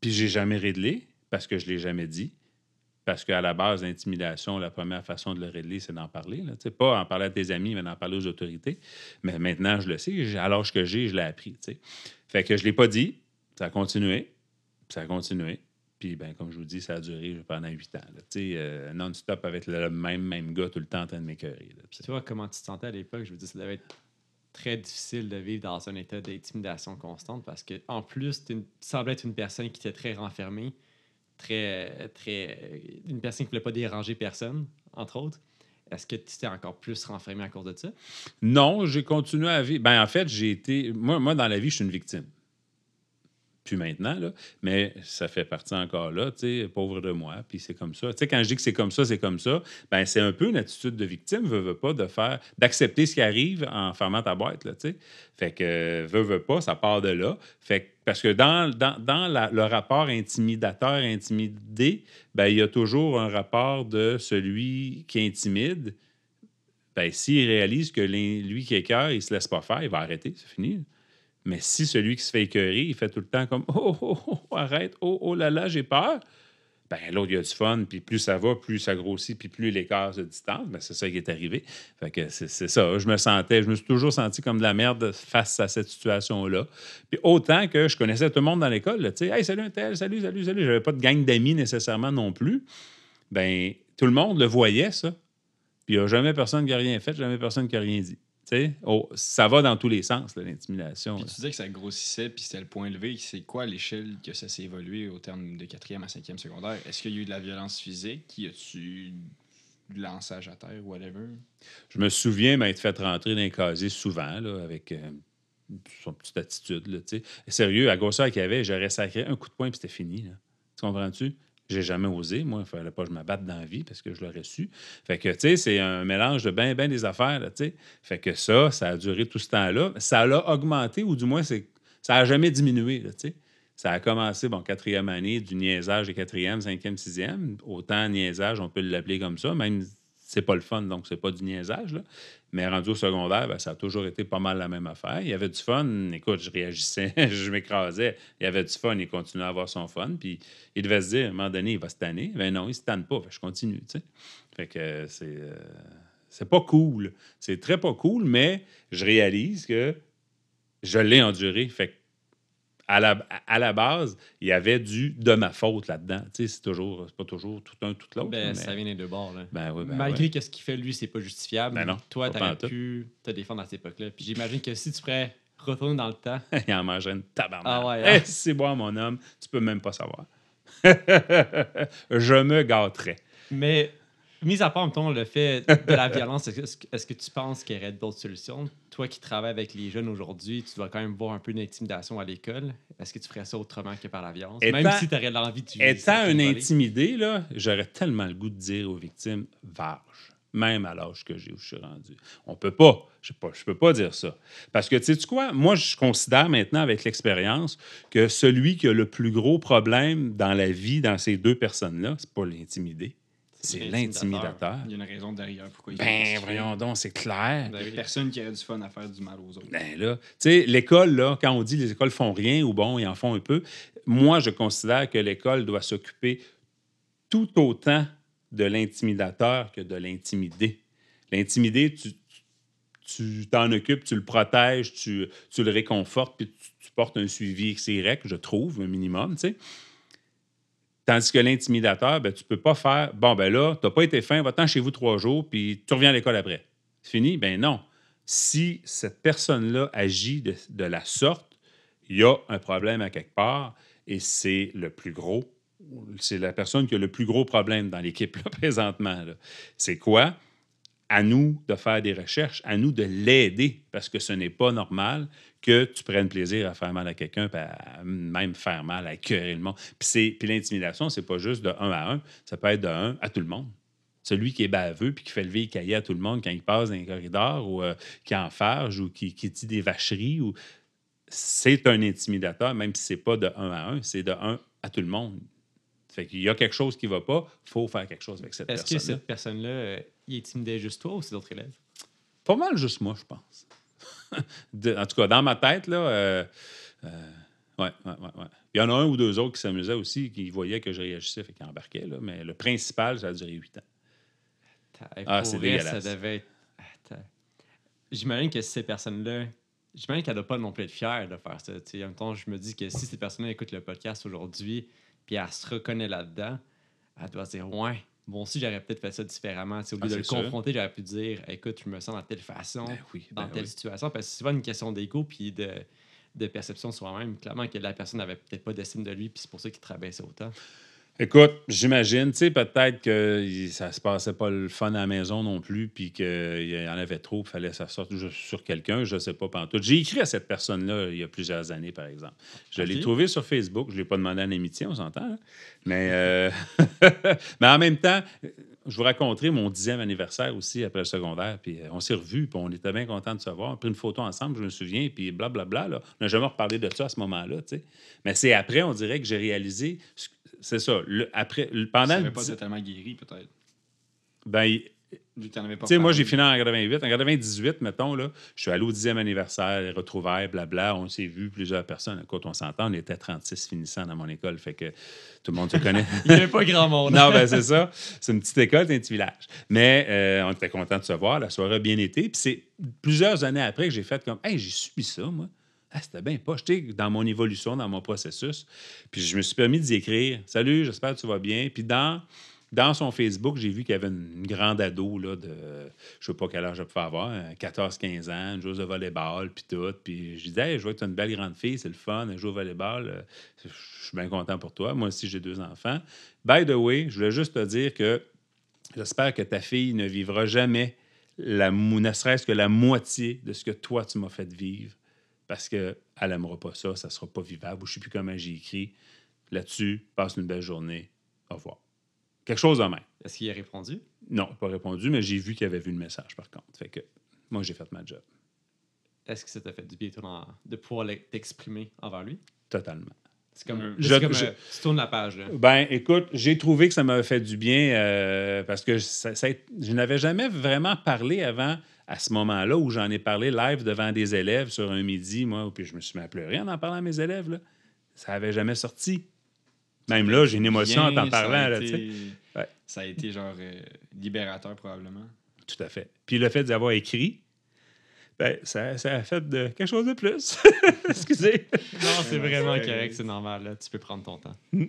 Speaker 3: Puis, j'ai jamais réglé parce que je l'ai jamais dit. Parce qu'à la base, l'intimidation, la première façon de le régler, c'est d'en parler. Tu Pas en parler à tes amis, mais d'en parler aux autorités. Mais maintenant, je le sais. À l'âge que j'ai, je l'ai appris. tu sais. Fait que je ne l'ai pas dit. Ça a continué. Ça a continué. Puis, ben, comme je vous dis, ça a duré pendant huit ans. Tu euh, non-stop avec le même, même gars tout le temps en train de m'écœurer.
Speaker 1: Puis toi, comment tu te sentais à l'époque? Je veux dire, ça devait être très difficile de vivre dans un état d'intimidation constante parce que en plus, tu semblais être une personne qui était très renfermée, très, très, une personne qui ne voulait pas déranger personne, entre autres. Est-ce que tu t'es encore plus renfermé à cause de ça?
Speaker 3: Non, j'ai continué à vivre. Ben, en fait, j'ai été. Moi, moi, dans la vie, je suis une victime. Plus maintenant, là. Mais ça fait partie encore là, tu sais, pauvre de moi. Puis c'est comme ça. Tu sais, quand je dis que c'est comme ça, c'est comme ça, ben c'est un peu une attitude de victime, veut, veut pas, de faire, d'accepter ce qui arrive en fermant ta boîte, là, tu sais. Fait que, veut, veut pas, ça part de là. Fait que, parce que dans, dans, dans le rapport intimidateur-intimidé, ben il y a toujours un rapport de celui qui intimide ben, s'il réalise que lui qui écœure, il se laisse pas faire, il va arrêter, c'est fini. Mais si celui qui se fait écœurer, il fait tout le temps comme Oh, oh, oh, oh, arrête, oh, oh là là, j'ai peur. Ben, l'autre, il a du fun, puis plus ça va, plus ça grossit, puis plus l'écart se distance. Ben, c'est ça qui est arrivé. Fait que c'est ça. Je me sentais, je me suis toujours senti comme de la merde face à cette situation-là. Puis autant que je connaissais tout le monde dans l'école, tu sais, hey, salut un tel, salut, salut, salut. J'avais pas de gang d'amis nécessairement non plus. Ben, tout le monde le voyait, ça. Puis il n'y a jamais personne qui a rien fait, jamais personne qui a rien dit. Oh, ça va dans tous les sens, l'intimidation.
Speaker 2: Tu disais que ça grossissait, puis c'était le point élevé. C'est quoi l'échelle que ça s'est évolué au terme de quatrième à cinquième secondaire? Est-ce qu'il y a eu de la violence physique? Y a-tu du lançage à terre, whatever?
Speaker 3: Je me souviens m'être fait rentrer dans les casiers souvent, là, avec euh, son petite attitude. Là. Sérieux, à grosseur qu'il y avait, j'aurais sacré un coup de poing puis c'était fini. Là. Tu comprends-tu? J'ai jamais osé. Moi, il fallait pas que je me batte dans la vie parce que je l'aurais su. Fait que, tu sais, c'est un mélange de bien, bien des affaires, tu sais. Fait que ça, ça a duré tout ce temps-là. Ça l'a augmenté, ou du moins, ça a jamais diminué, tu sais. Ça a commencé, bon, quatrième année, du niaisage de quatrième, cinquième, sixième. Autant niaisage, on peut l'appeler comme ça, même c'est pas le fun, donc c'est pas du niaisage. Mais rendu au secondaire, ben, ça a toujours été pas mal la même affaire. Il y avait du fun. Écoute, je réagissais, je m'écrasais. Il y avait du fun. Il continuait à avoir son fun. Puis il devait se dire, à un moment donné, il va se tanner. Ben non, il se tanne pas. Je continue, tu sais. Fait que c'est... euh, C'est pas cool. C'est très pas cool, mais je réalise que je l'ai enduré. Fait que à la, à la base, il y avait du de ma faute là-dedans. Tu sais, c'est toujours, c'est pas toujours tout un, tout l'autre.
Speaker 1: Ben,
Speaker 3: mais-
Speaker 1: Ça vient des deux bords. Là.
Speaker 3: Ben oui, ben
Speaker 1: Malgré
Speaker 3: ouais.
Speaker 1: que ce qu'il fait, lui, c'est pas justifiable.
Speaker 3: Ben non,
Speaker 1: Toi,
Speaker 3: pas
Speaker 1: t'aurais pu te défendre à cette époque-là. Puis j'imagine que si tu pourrais retourner dans le temps,
Speaker 3: il en mangeait une tabarnak.
Speaker 1: Ah ouais,
Speaker 3: Eh,
Speaker 1: hein?
Speaker 3: c'est bon, mon homme, tu peux même pas savoir. je me gâterais.
Speaker 1: Mais, mis à part, mettons, le fait de la violence, est-ce que, tu penses qu'il y aurait d'autres solutions? Toi qui travailles avec les jeunes aujourd'hui, tu dois quand même voir un peu d'intimidation à l'école. Est-ce que tu ferais ça autrement que par la violence? même
Speaker 3: Étant-
Speaker 1: si tu aurais l'envie de
Speaker 3: Étant un intimidé, là, j'aurais tellement le goût de dire aux victimes varge, même à l'âge que j'ai où je suis rendu. On peut pas. Je je peux pas dire ça. Parce que, tu sais quoi, moi, je considère maintenant, avec l'expérience, que celui qui a le plus gros problème dans la vie, dans ces deux personnes-là, c'est pas l'intimidé, c'est l'intimidateur.
Speaker 2: Il y a une raison derrière pourquoi il
Speaker 3: Ben, voyons donc, c'est clair.
Speaker 1: Ben oui.
Speaker 2: Personne qui aurait du fun à faire du mal aux autres.
Speaker 3: Ben là, tu sais, l'école, là, quand on dit les écoles font rien ou bon, ils en font un peu, moi, je considère que l'école doit s'occuper tout autant de l'intimidateur que de l'intimidé. L'intimidé, tu tu t'en occupes, tu le protèges, tu, tu le réconfortes, puis tu, tu portes un suivi XY, je trouve, un minimum, tu sais. Tandis que l'intimidateur, ben, tu peux pas faire Bon, ben là, tu n'as pas été fin, va-t'en chez vous trois jours, puis tu reviens à l'école après. Fini? Ben non. Si cette personne-là agit de, de la sorte, il y a un problème à quelque part et c'est le plus gros. C'est la personne qui a le plus gros problème dans l'équipe présentement. C'est quoi? À nous de faire des recherches, à nous de l'aider, parce que ce n'est pas normal que tu prennes plaisir à faire mal à quelqu'un, même faire mal, à écœurer le monde. Puis, puis l'intimidation, c'est pas juste de un à un, ça peut être de un à tout le monde. Celui qui est baveux puis qui fait lever les cahiers à tout le monde quand il passe dans les corridors ou euh, qui enfarge ou qui, qui dit des vacheries, ou... c'est un intimidateur, même si c'est pas de un à un, c'est de un à tout le monde. Fait qu'il y a quelque chose qui va pas, il faut faire quelque chose avec cette
Speaker 1: Est-ce que
Speaker 3: personne
Speaker 1: cette personne-là, euh, il intimidait juste toi ou c'est d'autres élèves?
Speaker 3: Pas mal juste moi, je pense. De- en tout cas, dans ma tête, là, euh, euh, ouais, ouais, ouais. Il y en a un ou deux autres qui s'amusaient aussi, qui voyaient que je réagissais, fait qu'ils embarquaient, là, mais le principal, ça a duré huit ans. Ah, c'est dégueulasse.
Speaker 1: Ça devait être... Attends. J'imagine que ces personnes-là, j'imagine qu'elle doit pas non plus être fière de faire ça. tu sais. En même temps, je me dis que si ces personnes-là écoutent le podcast aujourd'hui, puis elle se reconnaît là-dedans, elle doit se dire Ouais, bon, si j'aurais peut-être fait ça différemment. Tu sais, Au lieu
Speaker 3: Ah,
Speaker 1: de le
Speaker 3: sûr.
Speaker 1: confronter, j'aurais pu dire Écoute, je me sens dans telle façon,
Speaker 3: Ben oui,
Speaker 1: dans
Speaker 3: ben
Speaker 1: telle
Speaker 3: oui.
Speaker 1: situation. Parce que c'est souvent une question d'ego puis de, de perception de soi-même. Clairement que la personne n'avait peut-être pas d'estime de lui, puis c'est pour ça qu'il travaillait ça autant.
Speaker 3: Écoute, j'imagine, tu sais, peut-être que ça se passait pas le fun à la maison non plus, puis qu'il y en avait trop, il fallait que ça sorte sur quelqu'un, je sais pas pantoute. J'ai écrit à cette personne-là il y a plusieurs années, par exemple. Je l'ai trouvé sur Facebook, je l'ai pas demandé en amitié, on s'entend, hein? mais, euh, mais en même temps, je vous raconterai mon dixième anniversaire aussi après le secondaire, puis euh, on s'est revus, puis on était bien contents de se voir, on a pris une photo ensemble, je me souviens, puis blablabla, là. on n'a jamais reparlé de ça à ce moment-là, tu sais. Mais c'est après, on dirait que j'ai réalisé, ce- c'est ça, le- après, le- pendant
Speaker 2: n'avait pas totalement guéri, peut-être.
Speaker 3: ben, il- tu sais, moi, j'ai fini en 88. En 98, mettons, là, je suis allé au 10e anniversaire, les retrouvailles, blabla. On s'est vu, plusieurs personnes. Quand on s'entend, on était 36 finissants dans mon école. Fait que tout le monde se connaît.
Speaker 1: Il n'y avait pas grand monde.
Speaker 3: non, ben c'est ça. C'est une petite école, c'est un petit village. Mais euh, on était contents de se voir. La soirée a bien été. Puis c'est plusieurs années après que j'ai fait comme Hey, j'ai subi ça, moi. Ah, c'était bien pas. J'étais dans mon évolution, dans mon processus. Puis je me suis permis d'y écrire Salut, j'espère que tu vas bien. Puis dans, dans son Facebook, j'ai vu qu'il y avait une, grande ado là, de je sais pas quel âge je pouvais avoir, hein, 14-15 ans, une joueuse de volleyball, puis tout. Puis je disais, je vois que tu es une belle grande fille, c'est le fun, elle joue au volleyball. euh, Je suis bien content pour toi. Moi aussi, j'ai deux enfants. By the way, je voulais juste te dire que j'espère que ta fille ne vivra jamais, la, ne serait-ce que la moitié de ce que toi, tu m'as fait vivre. Parce qu'elle n'aimera pas ça, ça ne sera pas vivable. Ou je ne sais plus comment j'ai écrit. Là-dessus, passe une belle journée. Au revoir. Quelque chose de même.
Speaker 1: Est-ce qu'il a répondu?
Speaker 3: Non, pas répondu, mais j'ai vu qu'il avait vu le message, par contre. Fait que moi, j'ai fait ma job.
Speaker 1: Est-ce que ça t'a fait du bien, de pouvoir t'exprimer envers lui?
Speaker 3: Totalement.
Speaker 1: C'est comme,
Speaker 2: Euh,
Speaker 1: là,
Speaker 3: je-
Speaker 1: c'est comme
Speaker 3: je-
Speaker 1: euh, tu tournes la page. Là.
Speaker 3: Ben, écoute, j'ai trouvé que ça m'avait fait du bien euh, parce que ça- ça- je n'avais jamais vraiment parlé avant à ce moment-là où j'en ai parlé live devant des élèves sur un midi, moi, puis je me suis mis à pleurer en en parlant à mes élèves. Là. Ça n'avait jamais sorti. Même là, j'ai une émotion en t'en
Speaker 2: ça a
Speaker 3: parlant. là, tu. Ouais.
Speaker 2: Ça a été genre euh, libérateur, probablement.
Speaker 3: Tout à fait. Puis le fait d'y avoir écrit, ben, ça, ça a fait de quelque chose de plus. Excusez.
Speaker 1: Non, c'est vraiment correct, c'est normal. Là. Tu peux prendre ton temps.
Speaker 3: Mm.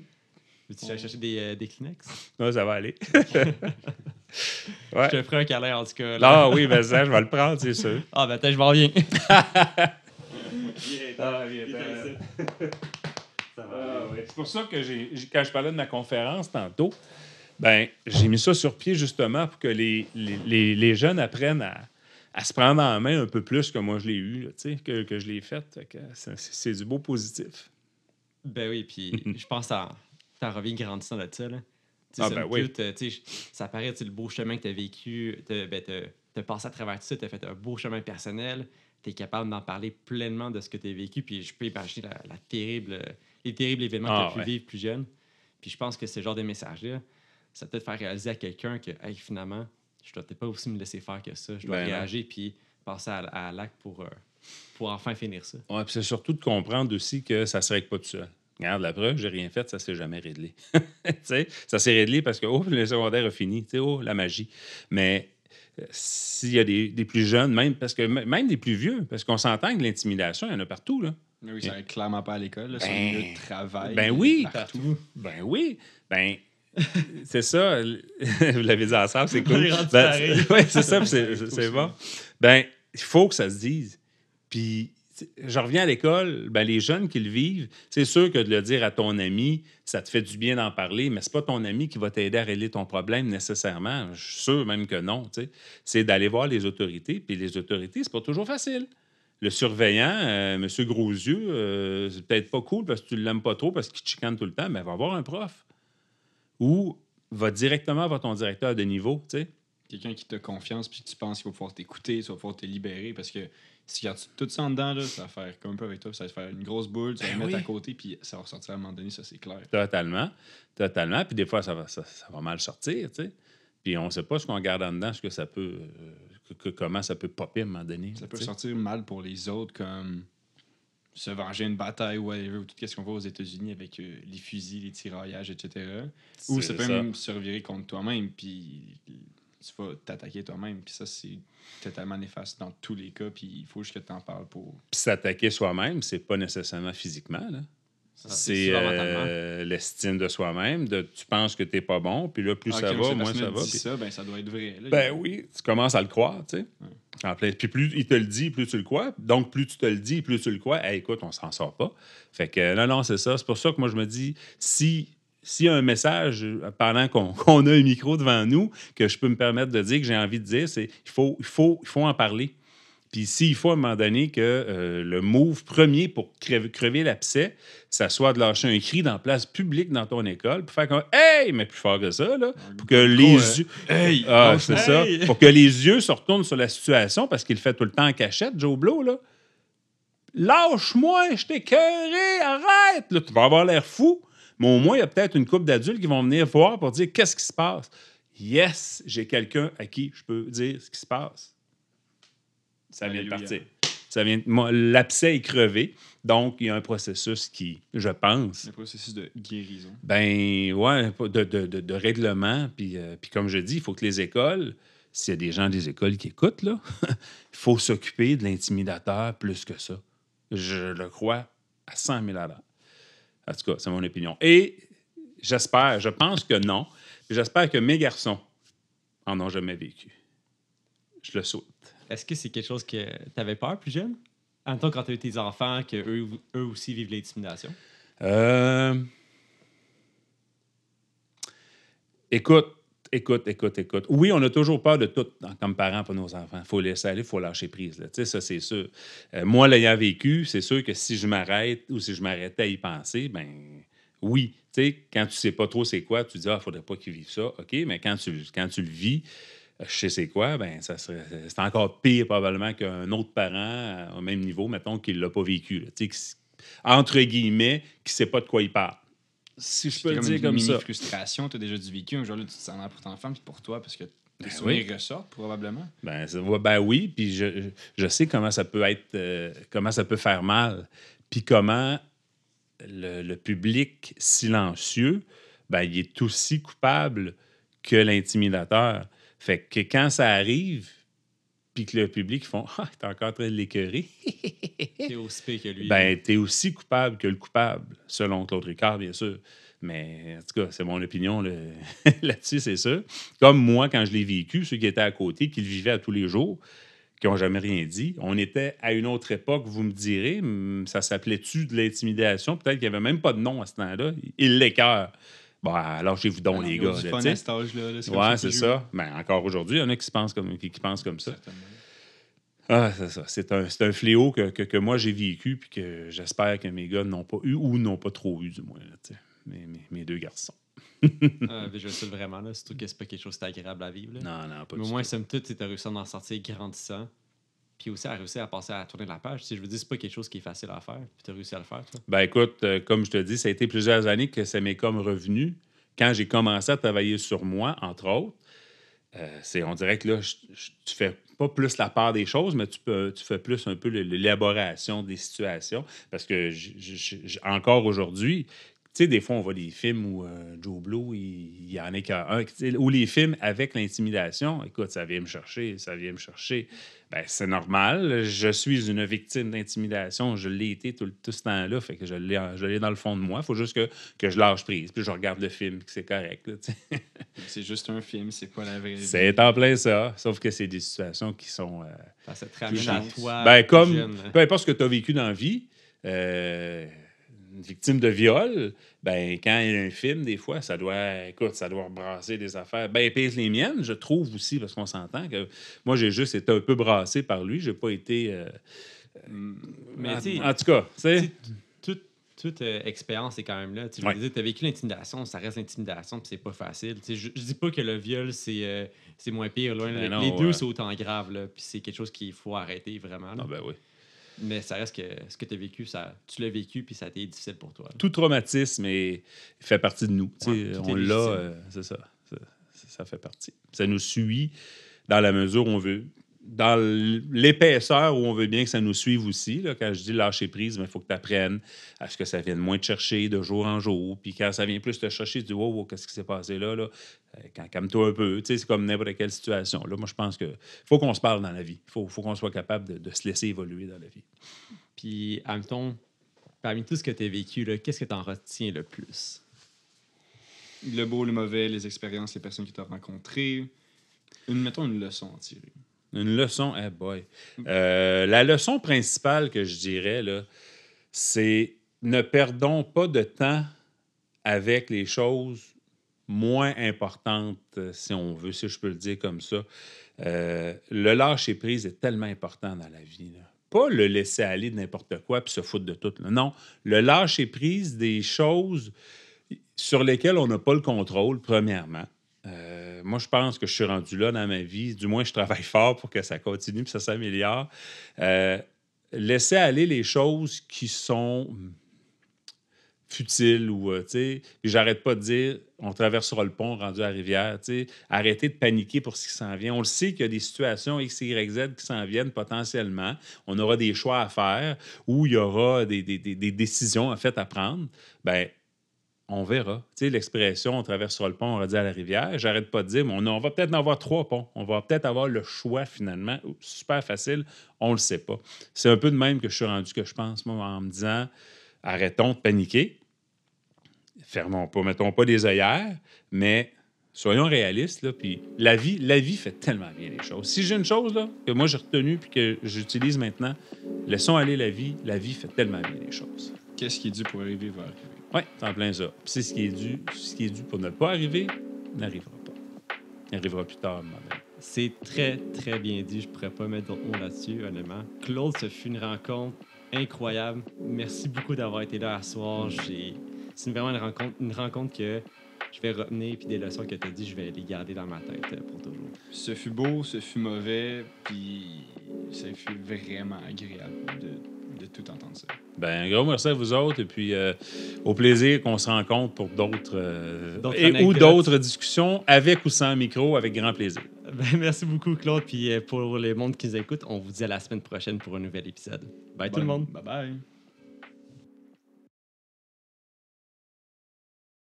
Speaker 1: Veux-tu aller chercher des, euh, des Kleenex?
Speaker 3: Non, ça va aller.
Speaker 1: Je te ferai un câlin en tout cas. là.
Speaker 3: Ah oui, ben ça, je vais le prendre, c'est sûr.
Speaker 1: Ah, ben, attends, je m'en reviens.
Speaker 3: Ah, Ah, ouais. C'est pour ça que j'ai, quand je parlais de ma conférence tantôt, ben, j'ai mis ça sur pied justement pour que les, les, les- les jeunes apprennent à, à se prendre en main un peu plus que moi je l'ai eu, là, tu sais, que, que je l'ai fait. C'est, c'est du beau positif.
Speaker 1: Ben oui, puis je pense que t'en reviens grandissant de ça. Là.
Speaker 3: Ah, ben oui.
Speaker 1: ça paraît le beau chemin que tu as vécu. Tu ben, as passé à travers tout ça, tu as fait un beau chemin personnel. Tu es capable d'en parler pleinement de ce que tu as vécu. Puis je peux imaginer la, la terrible, les terribles événements que
Speaker 3: Ah,
Speaker 1: tu as pu vivre plus jeune. Puis je pense que ce genre de message-là, ça peut te faire réaliser à quelqu'un que hey, finalement, je dois peut-être pas aussi me laisser faire que ça. Je dois
Speaker 3: Ben
Speaker 1: réagir puis passer à, à l'acte pour, euh, pour enfin finir ça.
Speaker 3: Ouais, puis c'est surtout de comprendre aussi que ça ne se règle pas tout seul. Regarde, la preuve, j'ai rien fait, ça s'est jamais réglé. Ça s'est réglé parce que, oh, le secondaire a fini, oh, la magie. Mais euh, s'il y a des, des plus jeunes, même, parce que même des plus vieux, parce qu'on s'entend que l'intimidation, il y en a partout, là.
Speaker 2: Mais oui, ça n'arrête clairement pas à l'école. le
Speaker 3: Ben,
Speaker 2: de travail.
Speaker 3: ben oui.
Speaker 2: Partout.
Speaker 3: Ben oui, ben... c'est ça, vous l'avez dit ensemble, c'est cool. Ben,
Speaker 1: pareil.
Speaker 3: c'est- c'est ça, c'est c'est- c'est bon. Ben, il faut que ça se dise. Puis, je reviens à l'école, ben, les jeunes qui le vivent, c'est sûr que de le dire à ton ami, ça te fait du bien d'en parler, mais c'est pas ton ami qui va t'aider à régler ton problème nécessairement. Je suis sûr même que non. C'est d'aller voir les autorités, puis les autorités, c'est pas toujours facile. Le surveillant, euh, M. Grosyeux, euh, c'est peut-être pas cool parce que tu l'aimes pas trop, parce qu'il chicane tout le temps, mais va voir un prof. Ou va directement voir ton directeur de niveau.
Speaker 2: Quelqu'un qui te confiance puis tu penses qu'il va pouvoir t'écouter, tu vas pouvoir te libérer parce que si tu gardes tout ça en dedans, là, ça va faire comme un peu avec toi, ça va te faire une grosse boule, tu vas
Speaker 3: Ben
Speaker 2: le mettre
Speaker 3: oui.
Speaker 2: à côté puis ça va ressortir à un moment donné, ça c'est clair.
Speaker 3: Totalement. Totalement. Puis des fois, ça va, ça, ça va mal sortir, tu sais. Puis on ne sait pas ce qu'on garde en dedans, ce que ça peut. euh, que- comment ça peut popper à un moment donné.
Speaker 2: Ça peut sortir mal pour les autres comme se venger une bataille ou whatever, ou tout ce qu'on voit aux États-Unis avec euh, les fusils, les tiraillages, etc. Ou ça peut
Speaker 3: ça.
Speaker 2: même se revirer contre toi-même, puis tu vas t'attaquer toi-même. Puis ça, c'est totalement néfaste dans tous les cas, puis il faut juste que tu en parles pour...
Speaker 3: Puis s'attaquer soi-même, c'est pas nécessairement physiquement. là. C'est euh, l'estime de soi-même. De, tu penses que tu n'es pas bon, puis là, plus
Speaker 2: Ah,
Speaker 3: ça va, moins ça va.
Speaker 2: dit ça, ben ça doit être vrai. là.
Speaker 3: Ben oui, tu commences à le croire, tu sais. En plein- Puis plus il te le dit, plus tu le crois. Donc, plus tu te le dis, plus tu le crois. Hey, écoute, on s'en sort pas. Fait que non, non, c'est ça. C'est pour ça que moi, je me dis, si s'il y a un message euh, pendant qu'on a un micro devant nous que je peux me permettre de dire, que j'ai envie de dire, c'est il faut, il, faut, il faut en parler. Puis s'il faut à un moment donné que euh, le move premier pour crever, crever l'abcès, ça soit de lâcher un cri dans la place publique dans ton école pour faire comme Hey! Mais plus fort que ça, là. Pour que les
Speaker 2: euh,
Speaker 3: yeux.
Speaker 2: Hey!
Speaker 3: Ah, c'est
Speaker 1: hey!
Speaker 3: ça. Pour que les yeux se retournent sur la situation parce qu'il le fait tout le temps en cachette, Joe Blow, là. Lâche-moi, je t'ai arrête! Là, tu vas avoir l'air fou, mais au moins, il y a peut-être une couple d'adultes qui vont venir voir pour dire qu'est-ce qui se passe? Yes, j'ai quelqu'un à qui je peux dire ce qui se passe. Ça vient de partir. Ça vient L'abcès est crevé, donc il y a un processus qui, je pense,
Speaker 2: Le processus de guérison.
Speaker 3: ben ouais, de, de, de, de règlement. Puis, euh, puis comme je dis, il faut que les écoles, s'il y a des gens des écoles qui écoutent, là, il faut s'occuper de l'intimidateur plus que ça. Je le crois à 100 000 à l'heure. En tout cas, c'est mon opinion. Et j'espère, je pense que non. J'espère que mes garçons en ont jamais vécu. Je le souhaite.
Speaker 1: Est-ce que c'est quelque chose que tu avais peur plus jeune? En tant quand tu as eu tes enfants, que eux, eux aussi vivent l'intimidation?
Speaker 3: Euh, Écoute, écoute, écoute, écoute. Oui, on a toujours peur de tout comme parents pour nos enfants. Il faut laisser aller, il faut lâcher prise. là. Ça, c'est sûr. Euh, moi, l'ayant vécu, c'est sûr que si je m'arrête ou si je m'arrêtais à y penser, ben oui. Tu sais, quand tu sais pas trop c'est quoi, tu dis, ah, il faudrait pas qu'ils vivent ça. OK, mais quand tu, quand tu le vis, euh, je sais c'est quoi, ben c'est encore pire probablement qu'un autre parent euh, au même niveau, mettons, qui l'a pas vécu. là. Entre guillemets, qui sait pas de quoi il parle. Si je peux le dire
Speaker 2: une
Speaker 3: comme
Speaker 2: mini
Speaker 3: ça.
Speaker 2: frustration, tu as déjà dû vécu. Un jour, là, tu te sens mal pour ton enfant puis pour toi parce que tes
Speaker 3: Ben
Speaker 2: souvenirs
Speaker 3: oui.
Speaker 2: ressortent probablement.
Speaker 3: Ben, ça ben oui, puis je, je- je sais comment ça peut être, euh, comment ça peut faire mal, puis comment le, le public silencieux, ben, il est aussi coupable que l'intimidateur. Fait que quand ça arrive, puis que le public font Ah, t'es encore en train de l'écœurer,
Speaker 1: T'es aussi pire que lui.
Speaker 3: ben, t'es aussi coupable que le coupable, selon Claude Ricard, bien sûr. Mais en tout cas, c'est mon opinion là-dessus, c'est ça. Comme moi, quand je l'ai vécu, ceux qui étaient à côté, qui le vivaient à tous les jours, qui n'ont jamais rien dit, on était à une autre époque, vous me direz, hum, ça s'appelait-tu de l'intimidation? Peut-être qu'il n'y avait même pas de nom à ce temps-là. Il l'écœure. Bon, alors, j'ai vous donc,
Speaker 2: Ah,
Speaker 3: les gars. là,
Speaker 2: fun à cet âge-là. là, comme
Speaker 3: Ouais, c'est ça. Ben, encore aujourd'hui, il y en a qui, se pensent comme, qui, qui pensent comme ça. Ah, c'est ça. C'est un, c'est un fléau que, que, que moi j'ai vécu, puis que j'espère que mes gars n'ont pas eu ou n'ont pas trop eu, du moins. là, mes, mes, mes deux garçons.
Speaker 1: Ah, je le sais vraiment, là. Surtout que c'est pas quelque chose d'agréable à vivre. là.
Speaker 3: Non, non, pas
Speaker 1: Mais au moins, somme toute, tu as réussi à en sortir grandissant. Puis aussi à réussir à passer à tourner la page. Sais, je veux dire, c'est pas quelque chose qui est facile à faire. Puis tu as réussi à le faire, toi.
Speaker 3: Ben écoute, euh, comme je te dis, ça a été plusieurs années que ça m'est comme revenu. Quand j'ai commencé à travailler sur moi, entre autres, euh, c'est, on dirait que là, je- tu fais pas plus la part des choses, mais tu, peux, tu fais plus un peu l'élaboration des situations. Parce que j- encore aujourd'hui, sais, des fois, on voit des films où euh, Joe Blow, il, il y en a qu'un. Ou les films avec l'intimidation, écoute, ça vient me chercher, ça vient me chercher. Ben, c'est normal. Je suis une victime d'intimidation. Je l'ai été tout, tout ce temps-là. Fait que je l'ai, je l'ai dans le fond de moi. Il faut juste que, que je lâche prise. Puis je regarde le film, que c'est correct. là.
Speaker 2: C'est juste un film, c'est pas la vraie vie.
Speaker 3: c'est en plein ça. Sauf que c'est des situations qui sont. euh,
Speaker 1: que ça te ramène à toi.
Speaker 3: ben, comme.
Speaker 1: jeune.
Speaker 3: Peu importe ce que tu as vécu dans la vie, euh, une victime de viol, ben, quand il y a un film, des fois, ça doit, écoute, ça doit brasser des affaires. Ben, pèse les miennes, je trouve aussi, parce qu'on s'entend que moi, j'ai juste été un peu brassé par lui. J'ai pas été. euh,
Speaker 1: Mais
Speaker 3: en,
Speaker 1: tu
Speaker 3: en tout cas, tu
Speaker 1: tu toute, toute euh, expérience est quand même là. Tu
Speaker 3: Ouais.
Speaker 1: Dire, as vécu l'intimidation, ça reste l'intimidation, puis c'est pas facile. Tu je, je dis pas que le viol, c'est euh, c'est moins pire. Loin,
Speaker 3: Ben
Speaker 1: les,
Speaker 3: non,
Speaker 1: deux,
Speaker 3: ouais.
Speaker 1: c'est autant grave. Puis c'est quelque chose qu'il faut arrêter vraiment. là.
Speaker 3: Ah, ben oui.
Speaker 1: Mais ça reste que ce que tu as vécu, ça, tu l'as vécu, puis ça a été difficile pour toi. là.
Speaker 3: Tout traumatisme est- fait partie de nous.
Speaker 1: Ouais,
Speaker 3: on l'a, euh, c'est ça, ça. Ça fait partie. Ça nous suit dans la mesure où on veut. Dans l'épaisseur où on veut bien que ça nous suive aussi. Là, quand je dis lâcher prise, il faut que tu apprennes à ce que ça vienne moins te chercher de jour en jour. Puis quand ça vient plus te chercher, tu dis Wow, wow, qu'est-ce qui s'est passé là? là? Euh, Quand calme-toi un peu. Tu sais, C'est comme n'importe quelle situation. Là, moi, je pense que faut qu'on se parle dans la vie. Il faut, faut qu'on soit capable de, de se laisser évoluer dans la vie.
Speaker 1: Puis, admettons, parmi tout ce que tu as vécu, qu'est-ce que tu en retiens le plus?
Speaker 2: Le beau, le mauvais, les expériences, les personnes que tu as rencontrées. Une, mettons une leçon à tirer.
Speaker 3: Une leçon, eh boy. Euh, la leçon principale que je dirais, c'est ne perdons pas de temps avec les choses moins importantes, euh, si on veut, si je peux le dire comme ça. Euh, le lâcher prise est tellement important dans la vie. Pas le laisser aller de n'importe quoi puis se foutre de tout. Non, le lâcher prise des choses sur lesquelles on n'a pas le contrôle, premièrement. Euh, moi, je pense que je suis rendu là dans ma vie. Du moins, je travaille fort pour que ça continue et ça s'améliore. Euh, laisser aller les choses qui sont futiles ou, euh, tu sais, j'arrête pas de dire, on traversera le pont rendu à la rivière, tu sais, arrêtez de paniquer pour ce qui s'en vient. On le sait qu'il y a des situations X, Y, Z qui s'en viennent potentiellement. On aura des choix à faire ou il y aura des, décisions en fait à prendre. Ben, on verra. Tu sais, l'expression on traversera le pont, on redit à la rivière. J'arrête pas de dire, mais on, va peut-être en avoir trois ponts. On va peut-être avoir le choix finalement. Super facile, on le sait pas. C'est un peu de même que je suis rendu que je pense, moi, en me disant arrêtons de paniquer. Fermons pas, mettons pas des œillères, mais soyons réalistes. Là, puis la vie, la vie fait tellement bien les choses. Si j'ai une chose là, que moi j'ai retenue puis que j'utilise maintenant, laissons aller la vie. La vie fait tellement bien les choses.
Speaker 2: Qu'est-ce qui est dû pour arriver va arriver.
Speaker 3: Oui, c'est en plein ça. Puis c'est ce qui est dû, ce qui est dû pour ne pas arriver, n'arrivera pas. Il arrivera plus tard, moi-même.
Speaker 1: C'est très, très bien dit. Je pourrais pas mettre d'autres mots là-dessus, honnêtement. Claude, ce fut une rencontre incroyable. Merci beaucoup d'avoir été là ce soir. J'ai... C'est vraiment une rencontre, une rencontre que je vais retenir, puis des leçons que tu as dit, je vais les garder dans ma tête euh, pour toujours.
Speaker 2: Ce fut beau, ce fut mauvais, puis ça fut vraiment agréable de, de tout entendre ça.
Speaker 3: Ben, un gros merci à vous autres. Et puis, euh, au plaisir qu'on se rencontre pour d'autres. euh, et- ou d'autres discussions, avec ou sans micro, avec grand plaisir.
Speaker 1: Ben, merci beaucoup, Claude. Puis euh, pour les mondes qui nous écoutent, on vous dit à la semaine prochaine pour un nouvel épisode. Bye tout le monde.
Speaker 2: Bye bye.